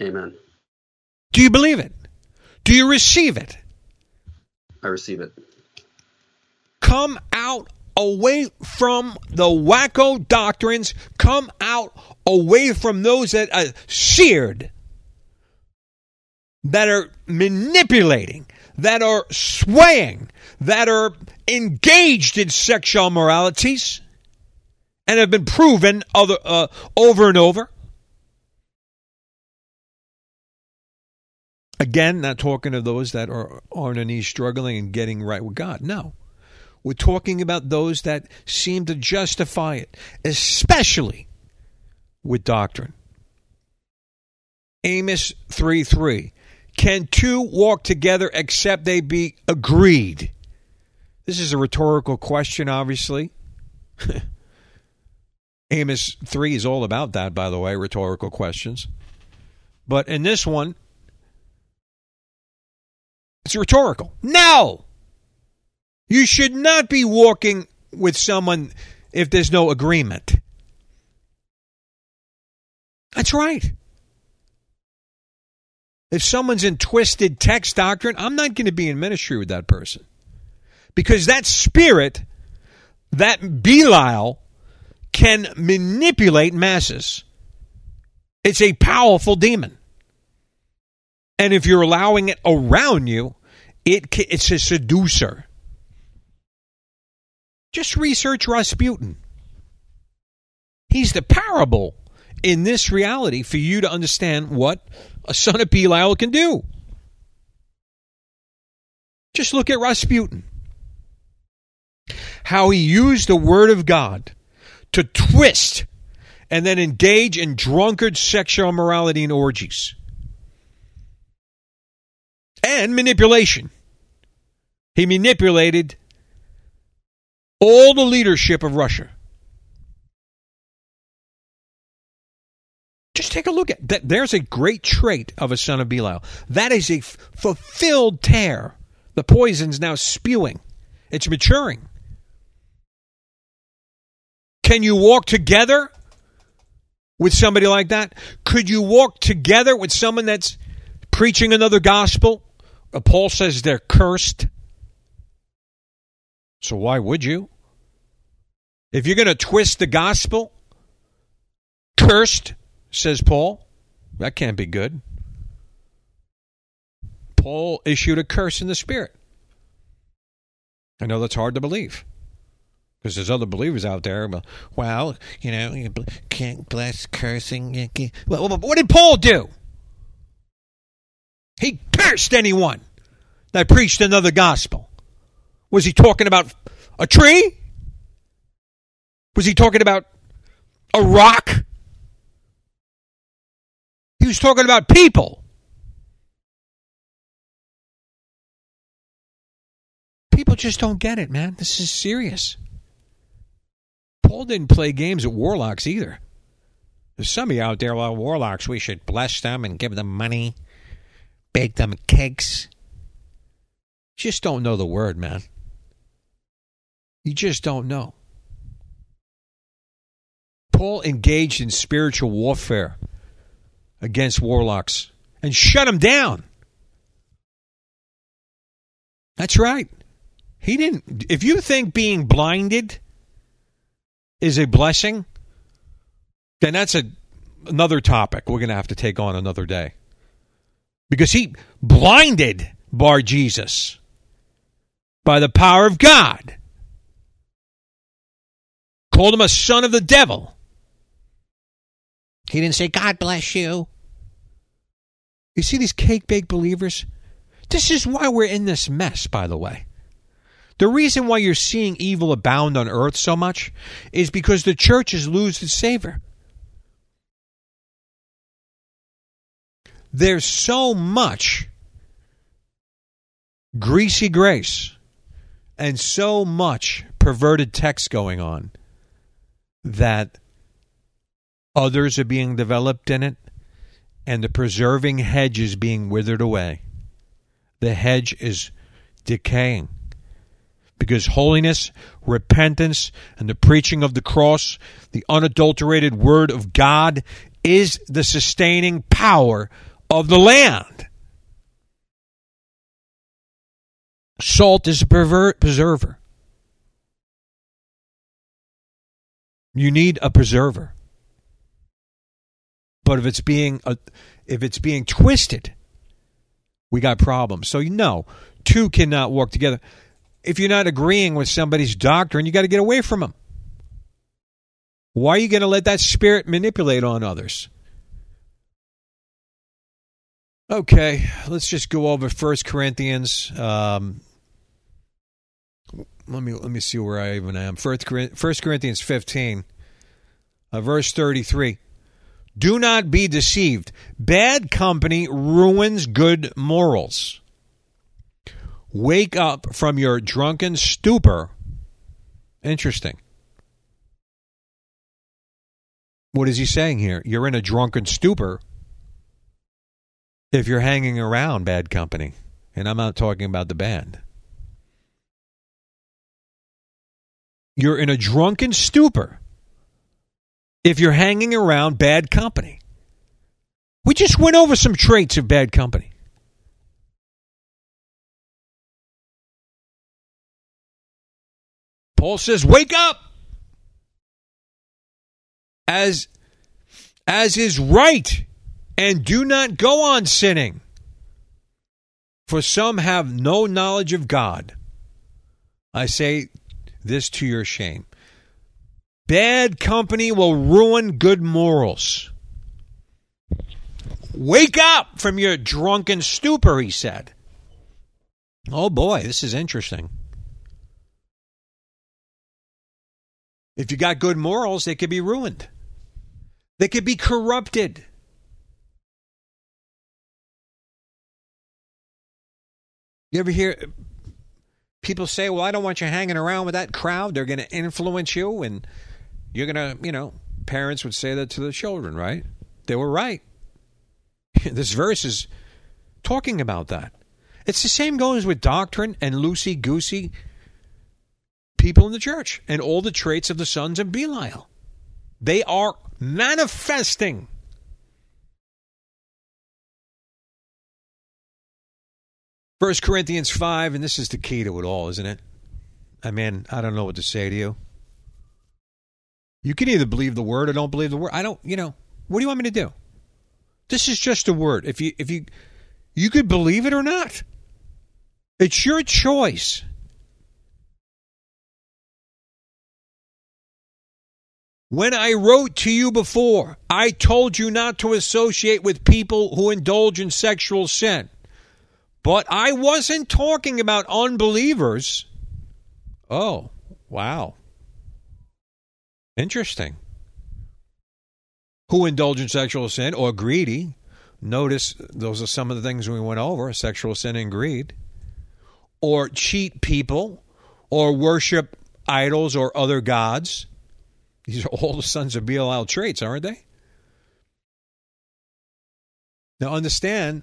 Amen. Do you believe it? Do you receive it? I receive it. Come out away from the wacko doctrines. Come out away from those that are seared, that are manipulating, that are swaying, that are engaged in sexual moralities, and have been proven other, uh, over and over. Again, not talking to those that are on their knees struggling and getting right with God. No. We're talking about those that seem to justify it, especially with doctrine. Amos 3 3. Can two walk together except they be agreed? This is a rhetorical question, obviously. <laughs> Amos 3 is all about that, by the way, rhetorical questions. But in this one, it's rhetorical. No! You should not be walking with someone if there's no agreement. That's right. If someone's in twisted text doctrine, I'm not going to be in ministry with that person. Because that spirit, that Belial, can manipulate masses. It's a powerful demon. And if you're allowing it around you, it it's a seducer. Just research Rasputin. He's the parable in this reality for you to understand what a son of Belial can do. Just look at Rasputin. How he used the word of God to twist and then engage in drunkard sexual morality and orgies and manipulation. He manipulated all the leadership of Russia. Just take a look at that. There's a great trait of a son of Belial. That is a f- fulfilled tare. The poison's now spewing. It's maturing. Can you walk together with somebody like that? Could you walk together with someone that's preaching another gospel? Uh, Paul says they're cursed. So why would you? If you're going to twist the gospel, cursed, says Paul, that can't be good. Paul issued a curse in the spirit. I know that's hard to believe because there's other believers out there. But, well, you know, you can't bless cursing. Well, what did Paul do? He cursed anyone that preached another gospel. Was he talking about a tree? Was he talking about a rock? He was talking about people. People just don't get it, man. This is serious. Paul didn't play games at warlocks either. There's some of you out there, well, warlocks, we should bless them and give them money, bake them cakes. Just don't know the word, man. You just don't know. Paul engaged in spiritual warfare against warlocks and shut them down. That's right. He didn't. If you think being blinded is a blessing, then that's a another topic we're going to have to take on another day. Because he blinded Bar Jesus by the power of God. Called him a son of the devil. He didn't say, God bless you. You see these cake baked believers? This is why we're in this mess, by the way. The reason why you're seeing evil abound on earth so much is because the church has lost its savor. There's so much greasy grace and so much perverted text going on that others are being developed in it and the preserving hedge is being withered away. The hedge is decaying because holiness, repentance, and the preaching of the cross, the unadulterated word of God, is the sustaining power of the land. Salt is a preserver. You need a preserver. But if it's being uh, if it's being twisted, we got problems. So you know, two cannot work together. If you're not agreeing with somebody's doctrine, you got to get away from them. Why are you going to let that spirit manipulate on others? Okay, let's just go over First Corinthians. Um, let me let me see where I even am. First Corinthians fifteen, uh, verse thirty three. Do not be deceived. Bad company ruins good morals. Wake up from your drunken stupor. Interesting. What is he saying here? You're in a drunken stupor if you're hanging around bad company. And I'm not talking about the band. You're in a drunken stupor if you're hanging around bad company. We just went over some traits of bad company. Paul says, "Wake up." As as is right, and do not go on sinning. For some have no knowledge of God. I say this to your shame. Bad company will ruin good morals. Wake up from your drunken stupor, he said. Oh boy, this is interesting. If you got good morals, they could be ruined. They could be corrupted. You ever hear people say, Well, I don't want you hanging around with that crowd. They're going to influence you. And you're going to, you know, parents would say that to the children, right? They were right. <laughs> this verse is talking about that. It's the same goes with doctrine and loosey goosey people in the church and all the traits of the sons of Belial. They are manifesting. First Corinthians 5, and this is the key to it all, isn't it? I mean, I don't know what to say to you. You can either believe the word or don't believe the word. I don't, you know, what do you want me to do? This is just a word. If you if you you could believe it or not. It's your choice. When I wrote to you before, I told you not to associate with people who indulge in sexual sin. But I wasn't talking about unbelievers. Oh, wow. Interesting. Who indulge in sexual sin or greedy. Notice those are some of the things we went over sexual sin and greed. Or cheat people or worship idols or other gods these are all the sons of Belial traits, aren't they? Now, understand,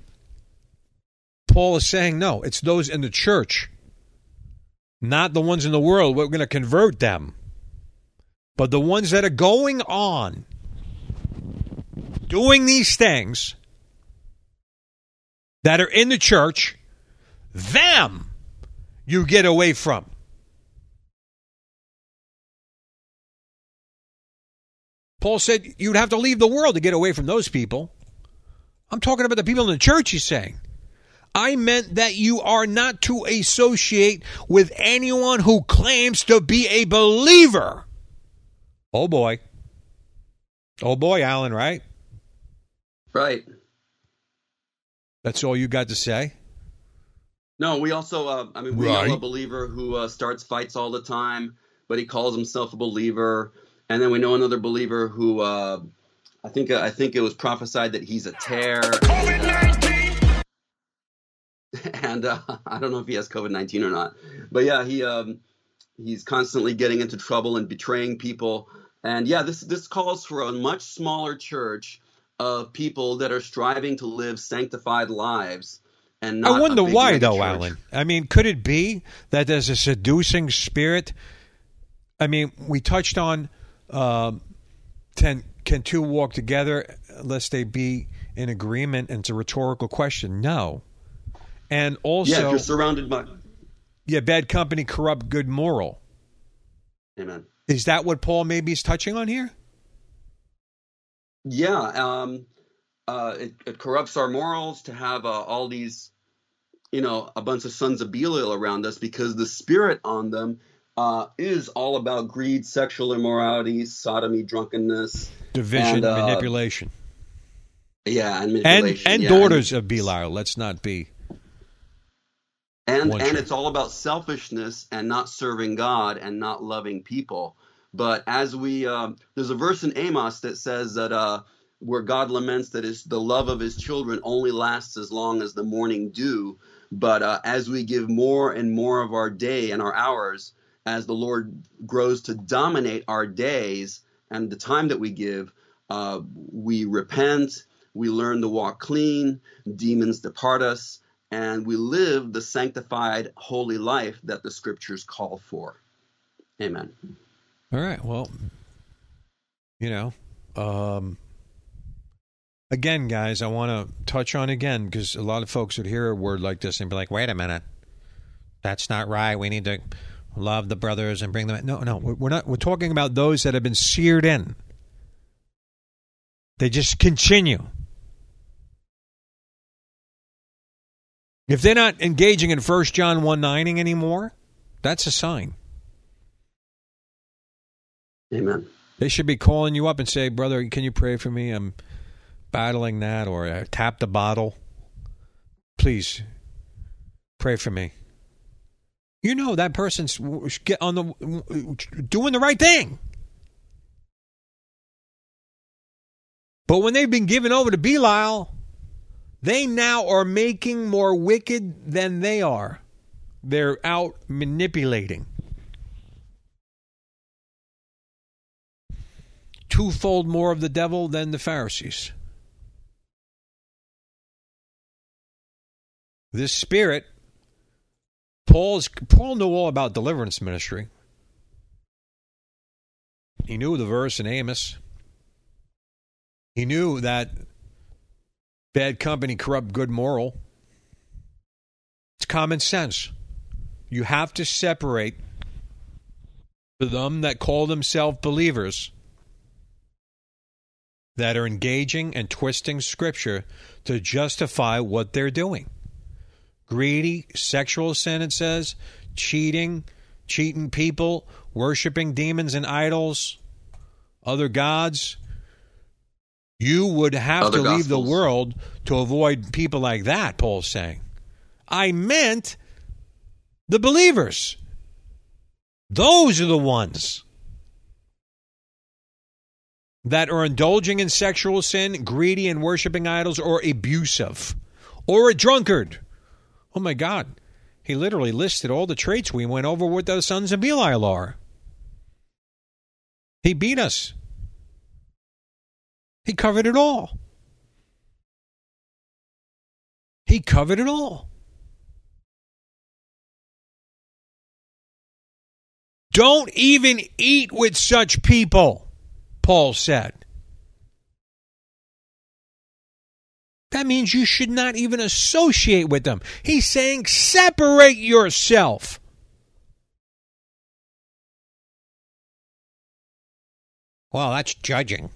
Paul is saying no, it's those in the church, not the ones in the world. We're going to convert them. But the ones that are going on doing these things that are in the church, them you get away from. Paul said you'd have to leave the world to get away from those people. I'm talking about the people in the church, he's saying. I meant that you are not to associate with anyone who claims to be a believer. Oh boy. Oh boy, Alan, right? Right. That's all you got to say? No, we also, uh, I mean, we right. know a believer who uh, starts fights all the time, but he calls himself a believer and then we know another believer who uh, I think I think it was prophesied that he's a tare. <laughs> And uh, I don't know if he has COVID nineteen or not, but yeah, he um, he's constantly getting into trouble and betraying people. And yeah, this this calls for a much smaller church of people that are striving to live sanctified lives. And I wonder why, though, church. Alan. I mean, could it be that there's a seducing spirit? I mean, we touched on um, can, can two walk together lest they be in agreement? And it's a rhetorical question. No. And also, yeah, you're surrounded by. Yeah, bad company corrupt good moral. Amen. Is that what Paul maybe is touching on here? Yeah, um, uh, it, it, corrupts our morals to have uh, all these, you know, a bunch of sons of Belial around us because the spirit on them uh, is all about greed, sexual immorality, sodomy, drunkenness, division, and, uh, manipulation. Yeah, and manipulation. And, and yeah, daughters and, of Belial. Let's not be. And and it's all about selfishness and not serving God and not loving people. But as we, uh, there's a verse in Amos that says that uh, where God laments that his, the love of his children only lasts as long as the morning dew. But uh, as we give more and more of our day and our hours as the Lord grows to dominate our days and the time that we give, uh, we repent, we learn to walk clean, demons depart us, and we live the sanctified, holy life that the scriptures call for. Amen. All right. Well, you know, um, again, guys, I want to touch on again because a lot of folks would hear a word like this and be like, wait a minute, that's not right. We need to love the brothers and bring them. No, no, we're not. We're talking about those that have been seared in. They just continue. If they're not engaging in First John one nining anymore, that's a sign. Amen. They should be calling you up and say, "Brother, can you pray for me? I'm battling that," or I "Tap the bottle." Please pray for me. You know that person's get on the doing the right thing. But when they've been given over to Belial, they now are making more wicked than they are. They're out manipulating. Twofold more of the devil than the Pharisees. This spirit, Paul's Paul knew all about deliverance ministry. He knew the verse in Amos. He knew that bad company corrupt good moral. It's common sense. You have to separate them that call themselves believers that are engaging and twisting scripture to justify what they're doing. Greedy, sexual sin, it says, cheating, cheating people, worshiping demons and idols, other gods, you would have Other to leave the world to avoid people like that, Paul's saying. I meant the believers. Those are the ones that are indulging in sexual sin, greedy and worshiping idols, or abusive, or a drunkard. Oh my God. He literally listed all the traits we went over with the sons of Belial are. He beat us. He covered it all. He covered it all. Don't even eat with such people, Paul said. That means you should not even associate with them. He's saying separate yourself. Well, that's judging.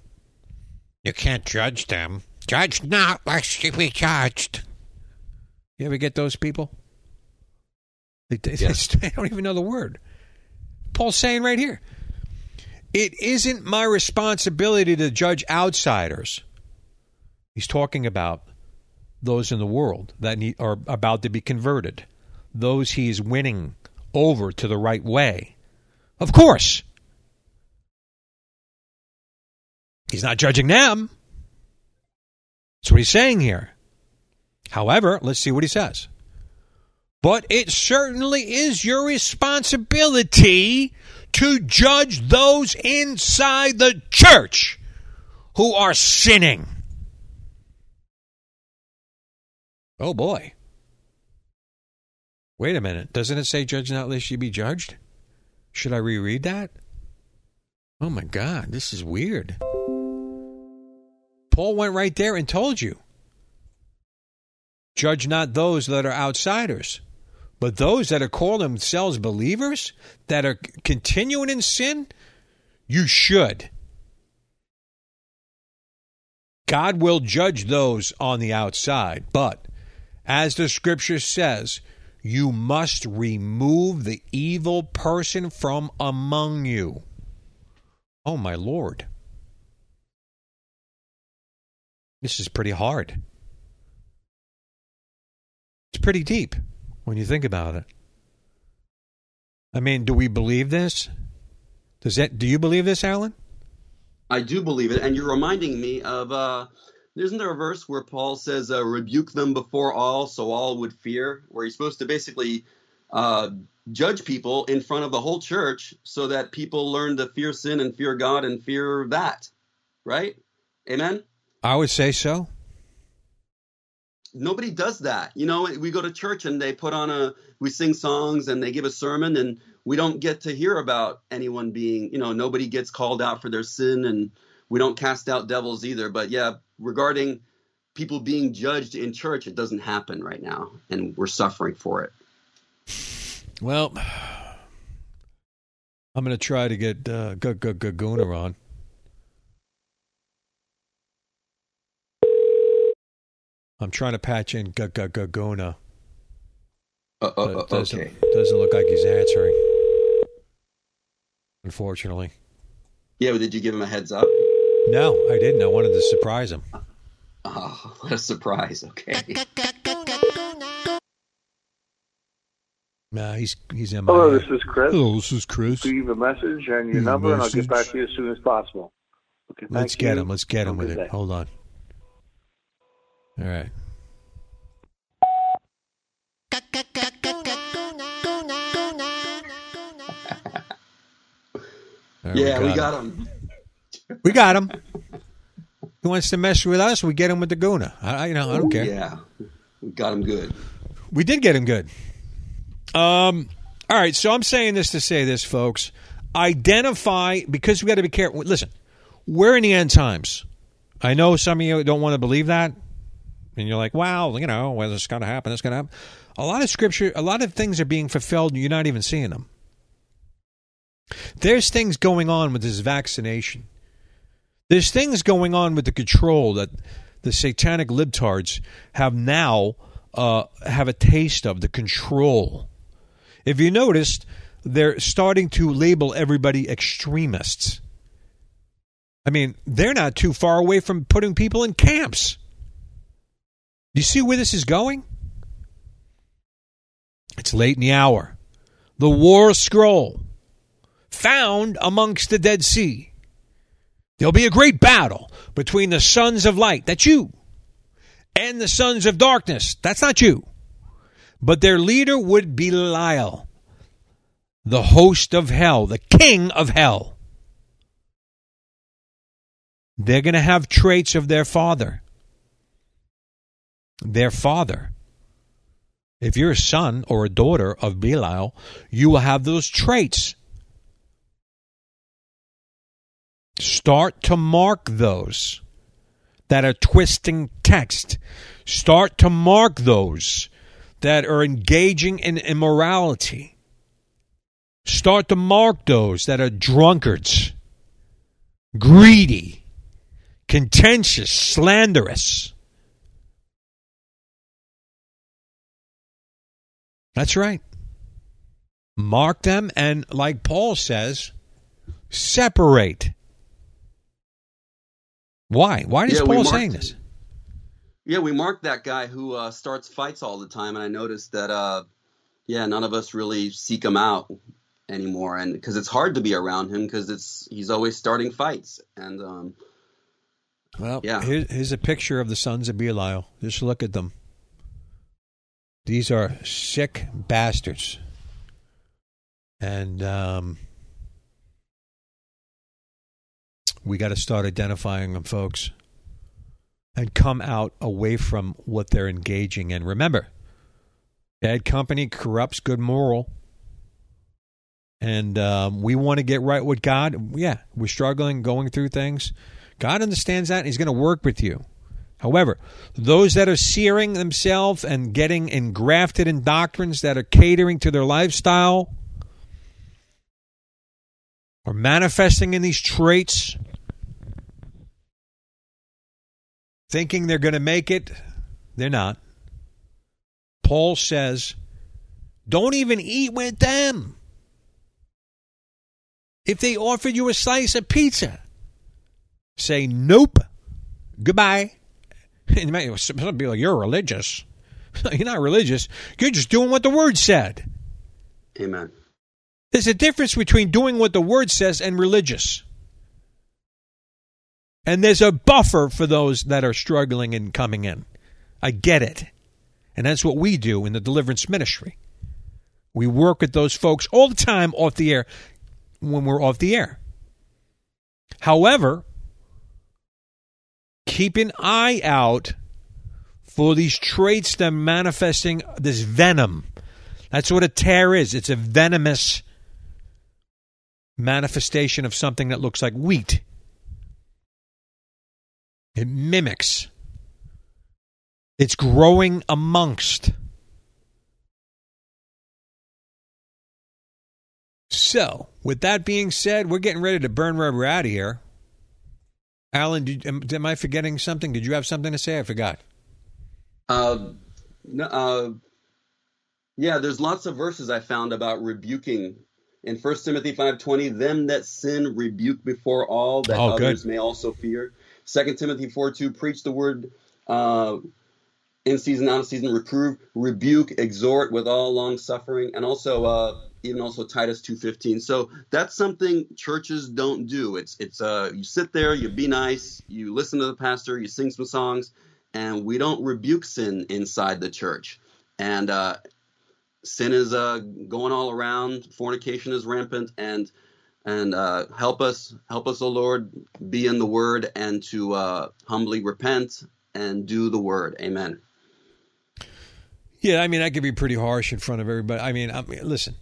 You can't judge them. Judge not, lest you be judged. You ever get those people? They, they, Yes. <laughs> they don't even know the word. Paul's saying right here it isn't my responsibility to judge outsiders. He's talking about those in the world that need, are about to be converted, those he is winning over to the right way. Of course. He's not judging them. That's what he's saying here. However, let's see what he says. But it certainly is your responsibility to judge those inside the church who are sinning. Oh boy. Wait a minute. Doesn't it say judge not lest you be judged? Should I reread that? Oh my God, this is weird. Paul went right there and told you judge not those that are outsiders, but those that are calling themselves believers, that are continuing in sin, you should. God will judge those on the outside, but as the scripture says, you must remove the evil person from among you. Oh, my Lord. This is pretty hard. It's pretty deep when you think about it. I mean, do we believe this? Does that do you believe this, Alan? I do believe it, and you're reminding me of. Uh, isn't there a verse where Paul says, uh, "Rebuke them before all, so all would fear"? Where he's supposed to basically uh, judge people in front of the whole church, so that people learn to fear sin and fear God and fear that. Right? Amen. I would say so. Nobody does that. You know, we go to church and they put on a, we sing songs and they give a sermon, and we don't get to hear about anyone being, you know, nobody gets called out for their sin, and we don't cast out devils either. But yeah, regarding people being judged in church, it doesn't happen right now, and we're suffering for it. Well, I'm going to try to get uh, Gaguna on. I'm trying to patch in G- G- Gaguna. Uh, uh, doesn't, okay. doesn't look like he's answering. Unfortunately. Yeah, but did you give him a heads up? No, I didn't. I wanted to surprise him. <laughs> Oh, what a surprise. Okay. Nah, he's he's in Hello, my. this is Chris. Hello, this is Chris. Leave a message and your Leave number, and I'll get back to you as soon as possible. Okay, Let's get you. him. Let's get him Have with it. day. Hold on. All right. There yeah, we got him. We got him. He wants to mess with us. We get him with the Guna. I, I- you know, I don't care. Yeah, we got him good. We did get him good. Um. All right. So I'm saying this to say this, folks. Identify because we got to be careful. Listen, we're in the end times. I know some of you don't want to believe that, and you're like, "Wow, you know, well, it's going to happen. It's going to happen." A lot of scripture, a lot of things are being fulfilled, and you're not even seeing them. There's things going on with this vaccination. There's things going on with the control that the satanic libtards have now uh, have a taste of the control. If you noticed, they're starting to label everybody extremists. I mean, they're not too far away from putting people in camps. Do you see where this is going? It's late in the hour. The War Scroll, found amongst the Dead Sea. There'll be a great battle between the sons of light, that's you, and the sons of darkness, that's not you. But their leader would be Belial, the host of hell, the king of hell. They're going to have traits of their father. Their father. If you're a son or a daughter of Belial, you will have those traits. Start to mark those that are twisting text. Start to mark those that are engaging in immorality. Start to mark those that are drunkards, greedy, contentious, slanderous. That's right. Mark them and, like Paul says, separate. Why? Why is Yeah, Paul marked- saying this? Yeah, we marked that guy who uh, starts fights all the time, and I noticed that, uh, yeah, none of us really seek him out anymore, and because it's hard to be around him because it's he's always starting fights, and um, Well, Yeah. here- here's a picture of the sons of Belial. Just look at them. These are sick bastards. And um, we got to start identifying them, folks, and come out away from what they're engaging in. Remember, bad company corrupts good moral. And um, we want to get right with God. Yeah, we're struggling, going through things. God understands that. And he's going to work with you. However, those that are searing themselves and getting engrafted in doctrines that are catering to their lifestyle or manifesting in these traits, thinking they're going to make it, they're not. Paul says, don't even eat with them. If they offered you a slice of pizza, say nope, goodbye. <laughs> And might some be like, "You're religious." <laughs> You're not religious. You're just doing what the word said. amen. There's a difference between doing what the word says and religious. And there's a buffer for those that are struggling and coming in. I get it. And that's what we do in the deliverance ministry. We work with those folks all the time off the air when we're off the air. However, keep an eye out for these traits that are manifesting this venom. That's what a tare is. It's a venomous manifestation of something that looks like wheat. It mimics. It's growing amongst. So, with that being said, we're getting ready to burn rubber out of here. Alan, did, am, am I forgetting something? Did you have something to say? I forgot. Uh, no, uh, yeah, there's lots of verses I found about rebuking In 1 Timothy 5.20, them that sin rebuke before all, that Oh, others good. may also fear. 2 Timothy 4.2, preach the word uh, in season, out of season, reprove, rebuke, exhort with all long suffering, and also uh, even also Titus 2.15. So that's something churches don't do. It's it's uh, you sit there, you be nice, you listen to the pastor, you sing some songs, and we don't rebuke sin inside the church. And uh, sin is uh, going all around. Fornication is rampant, and and uh, help us, help us, O Lord, be in the Word and to uh, humbly repent and do the Word. Amen. Yeah, I mean, I could be pretty harsh in front of everybody. I mean, I mean listen.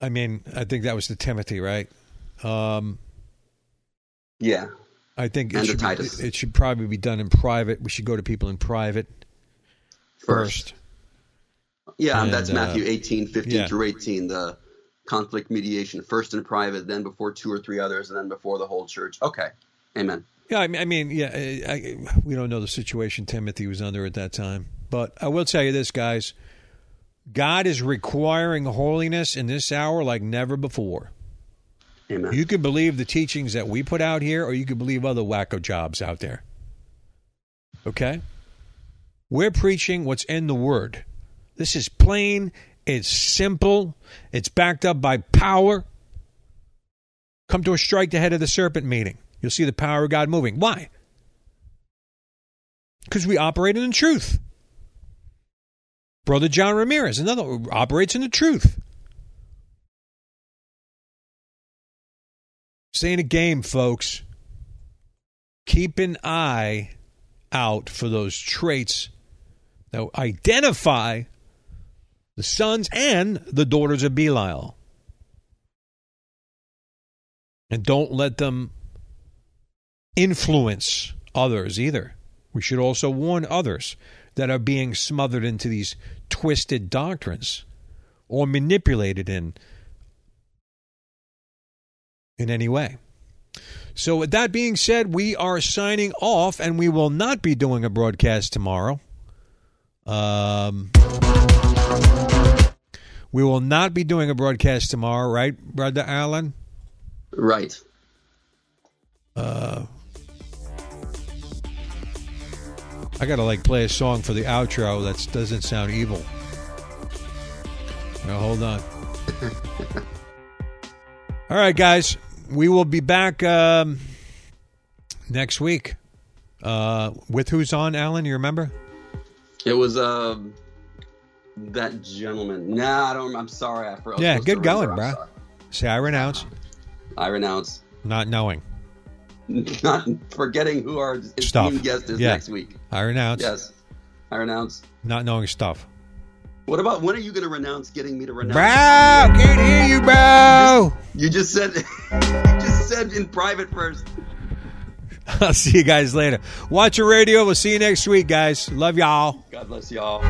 I mean, I think that was the Timothy, right? Um, Yeah, I think it should, be, it should probably be done in private. We should go to people in private first. Yeah, And, that's uh, Matthew 18, 15 yeah. through 18, the conflict mediation, first in private, then before two or three others, and then before the whole church. Okay. Amen. Yeah, I mean, I mean yeah, I, I, we don't know the situation Timothy was under at that time, but I will tell you this, guys: God is requiring holiness in this hour like never before. Amen. You could believe the teachings that we put out here, or you could believe other wacko jobs out there. Okay, we're preaching what's in the Word. This is plain. It's simple. It's backed up by power. Come to a strike the head of the serpent meeting. You'll see the power of God moving. Why? Because we operate in the truth. Brother John Ramirez, another operates in the truth. This ain't a game, folks. Keep an eye out for those traits that identify the sons and the daughters of Belial. And don't let them influence others either. We should also warn others that are being smothered into these twisted doctrines or manipulated in in any way. So with that being said, we are signing off and we will not be doing a broadcast tomorrow. Um we will not be doing a broadcast tomorrow, right, Brother Alan? Right. Uh, I gotta like play a song for the outro that doesn't sound evil. Now hold on. <laughs> All right, guys, we will be back um, next week. Uh, with who's on, Alan? You remember? It was um that gentleman. Nah, I don't. I'm sorry. I forgot. Yeah, good going, I'm bruh. Say I renounce, I renounce. not knowing. <laughs> Not forgetting who our esteemed guest is Yeah. next week. I renounce, Yes, I renounce. not knowing stuff. What about when are you going to renounce getting me to renounce? Bro, can't hear you, bro. You just said. <laughs> you just said in private first. <laughs> I'll see you guys later. Watch your radio. We'll see you next week, guys. Love y'all. God bless y'all.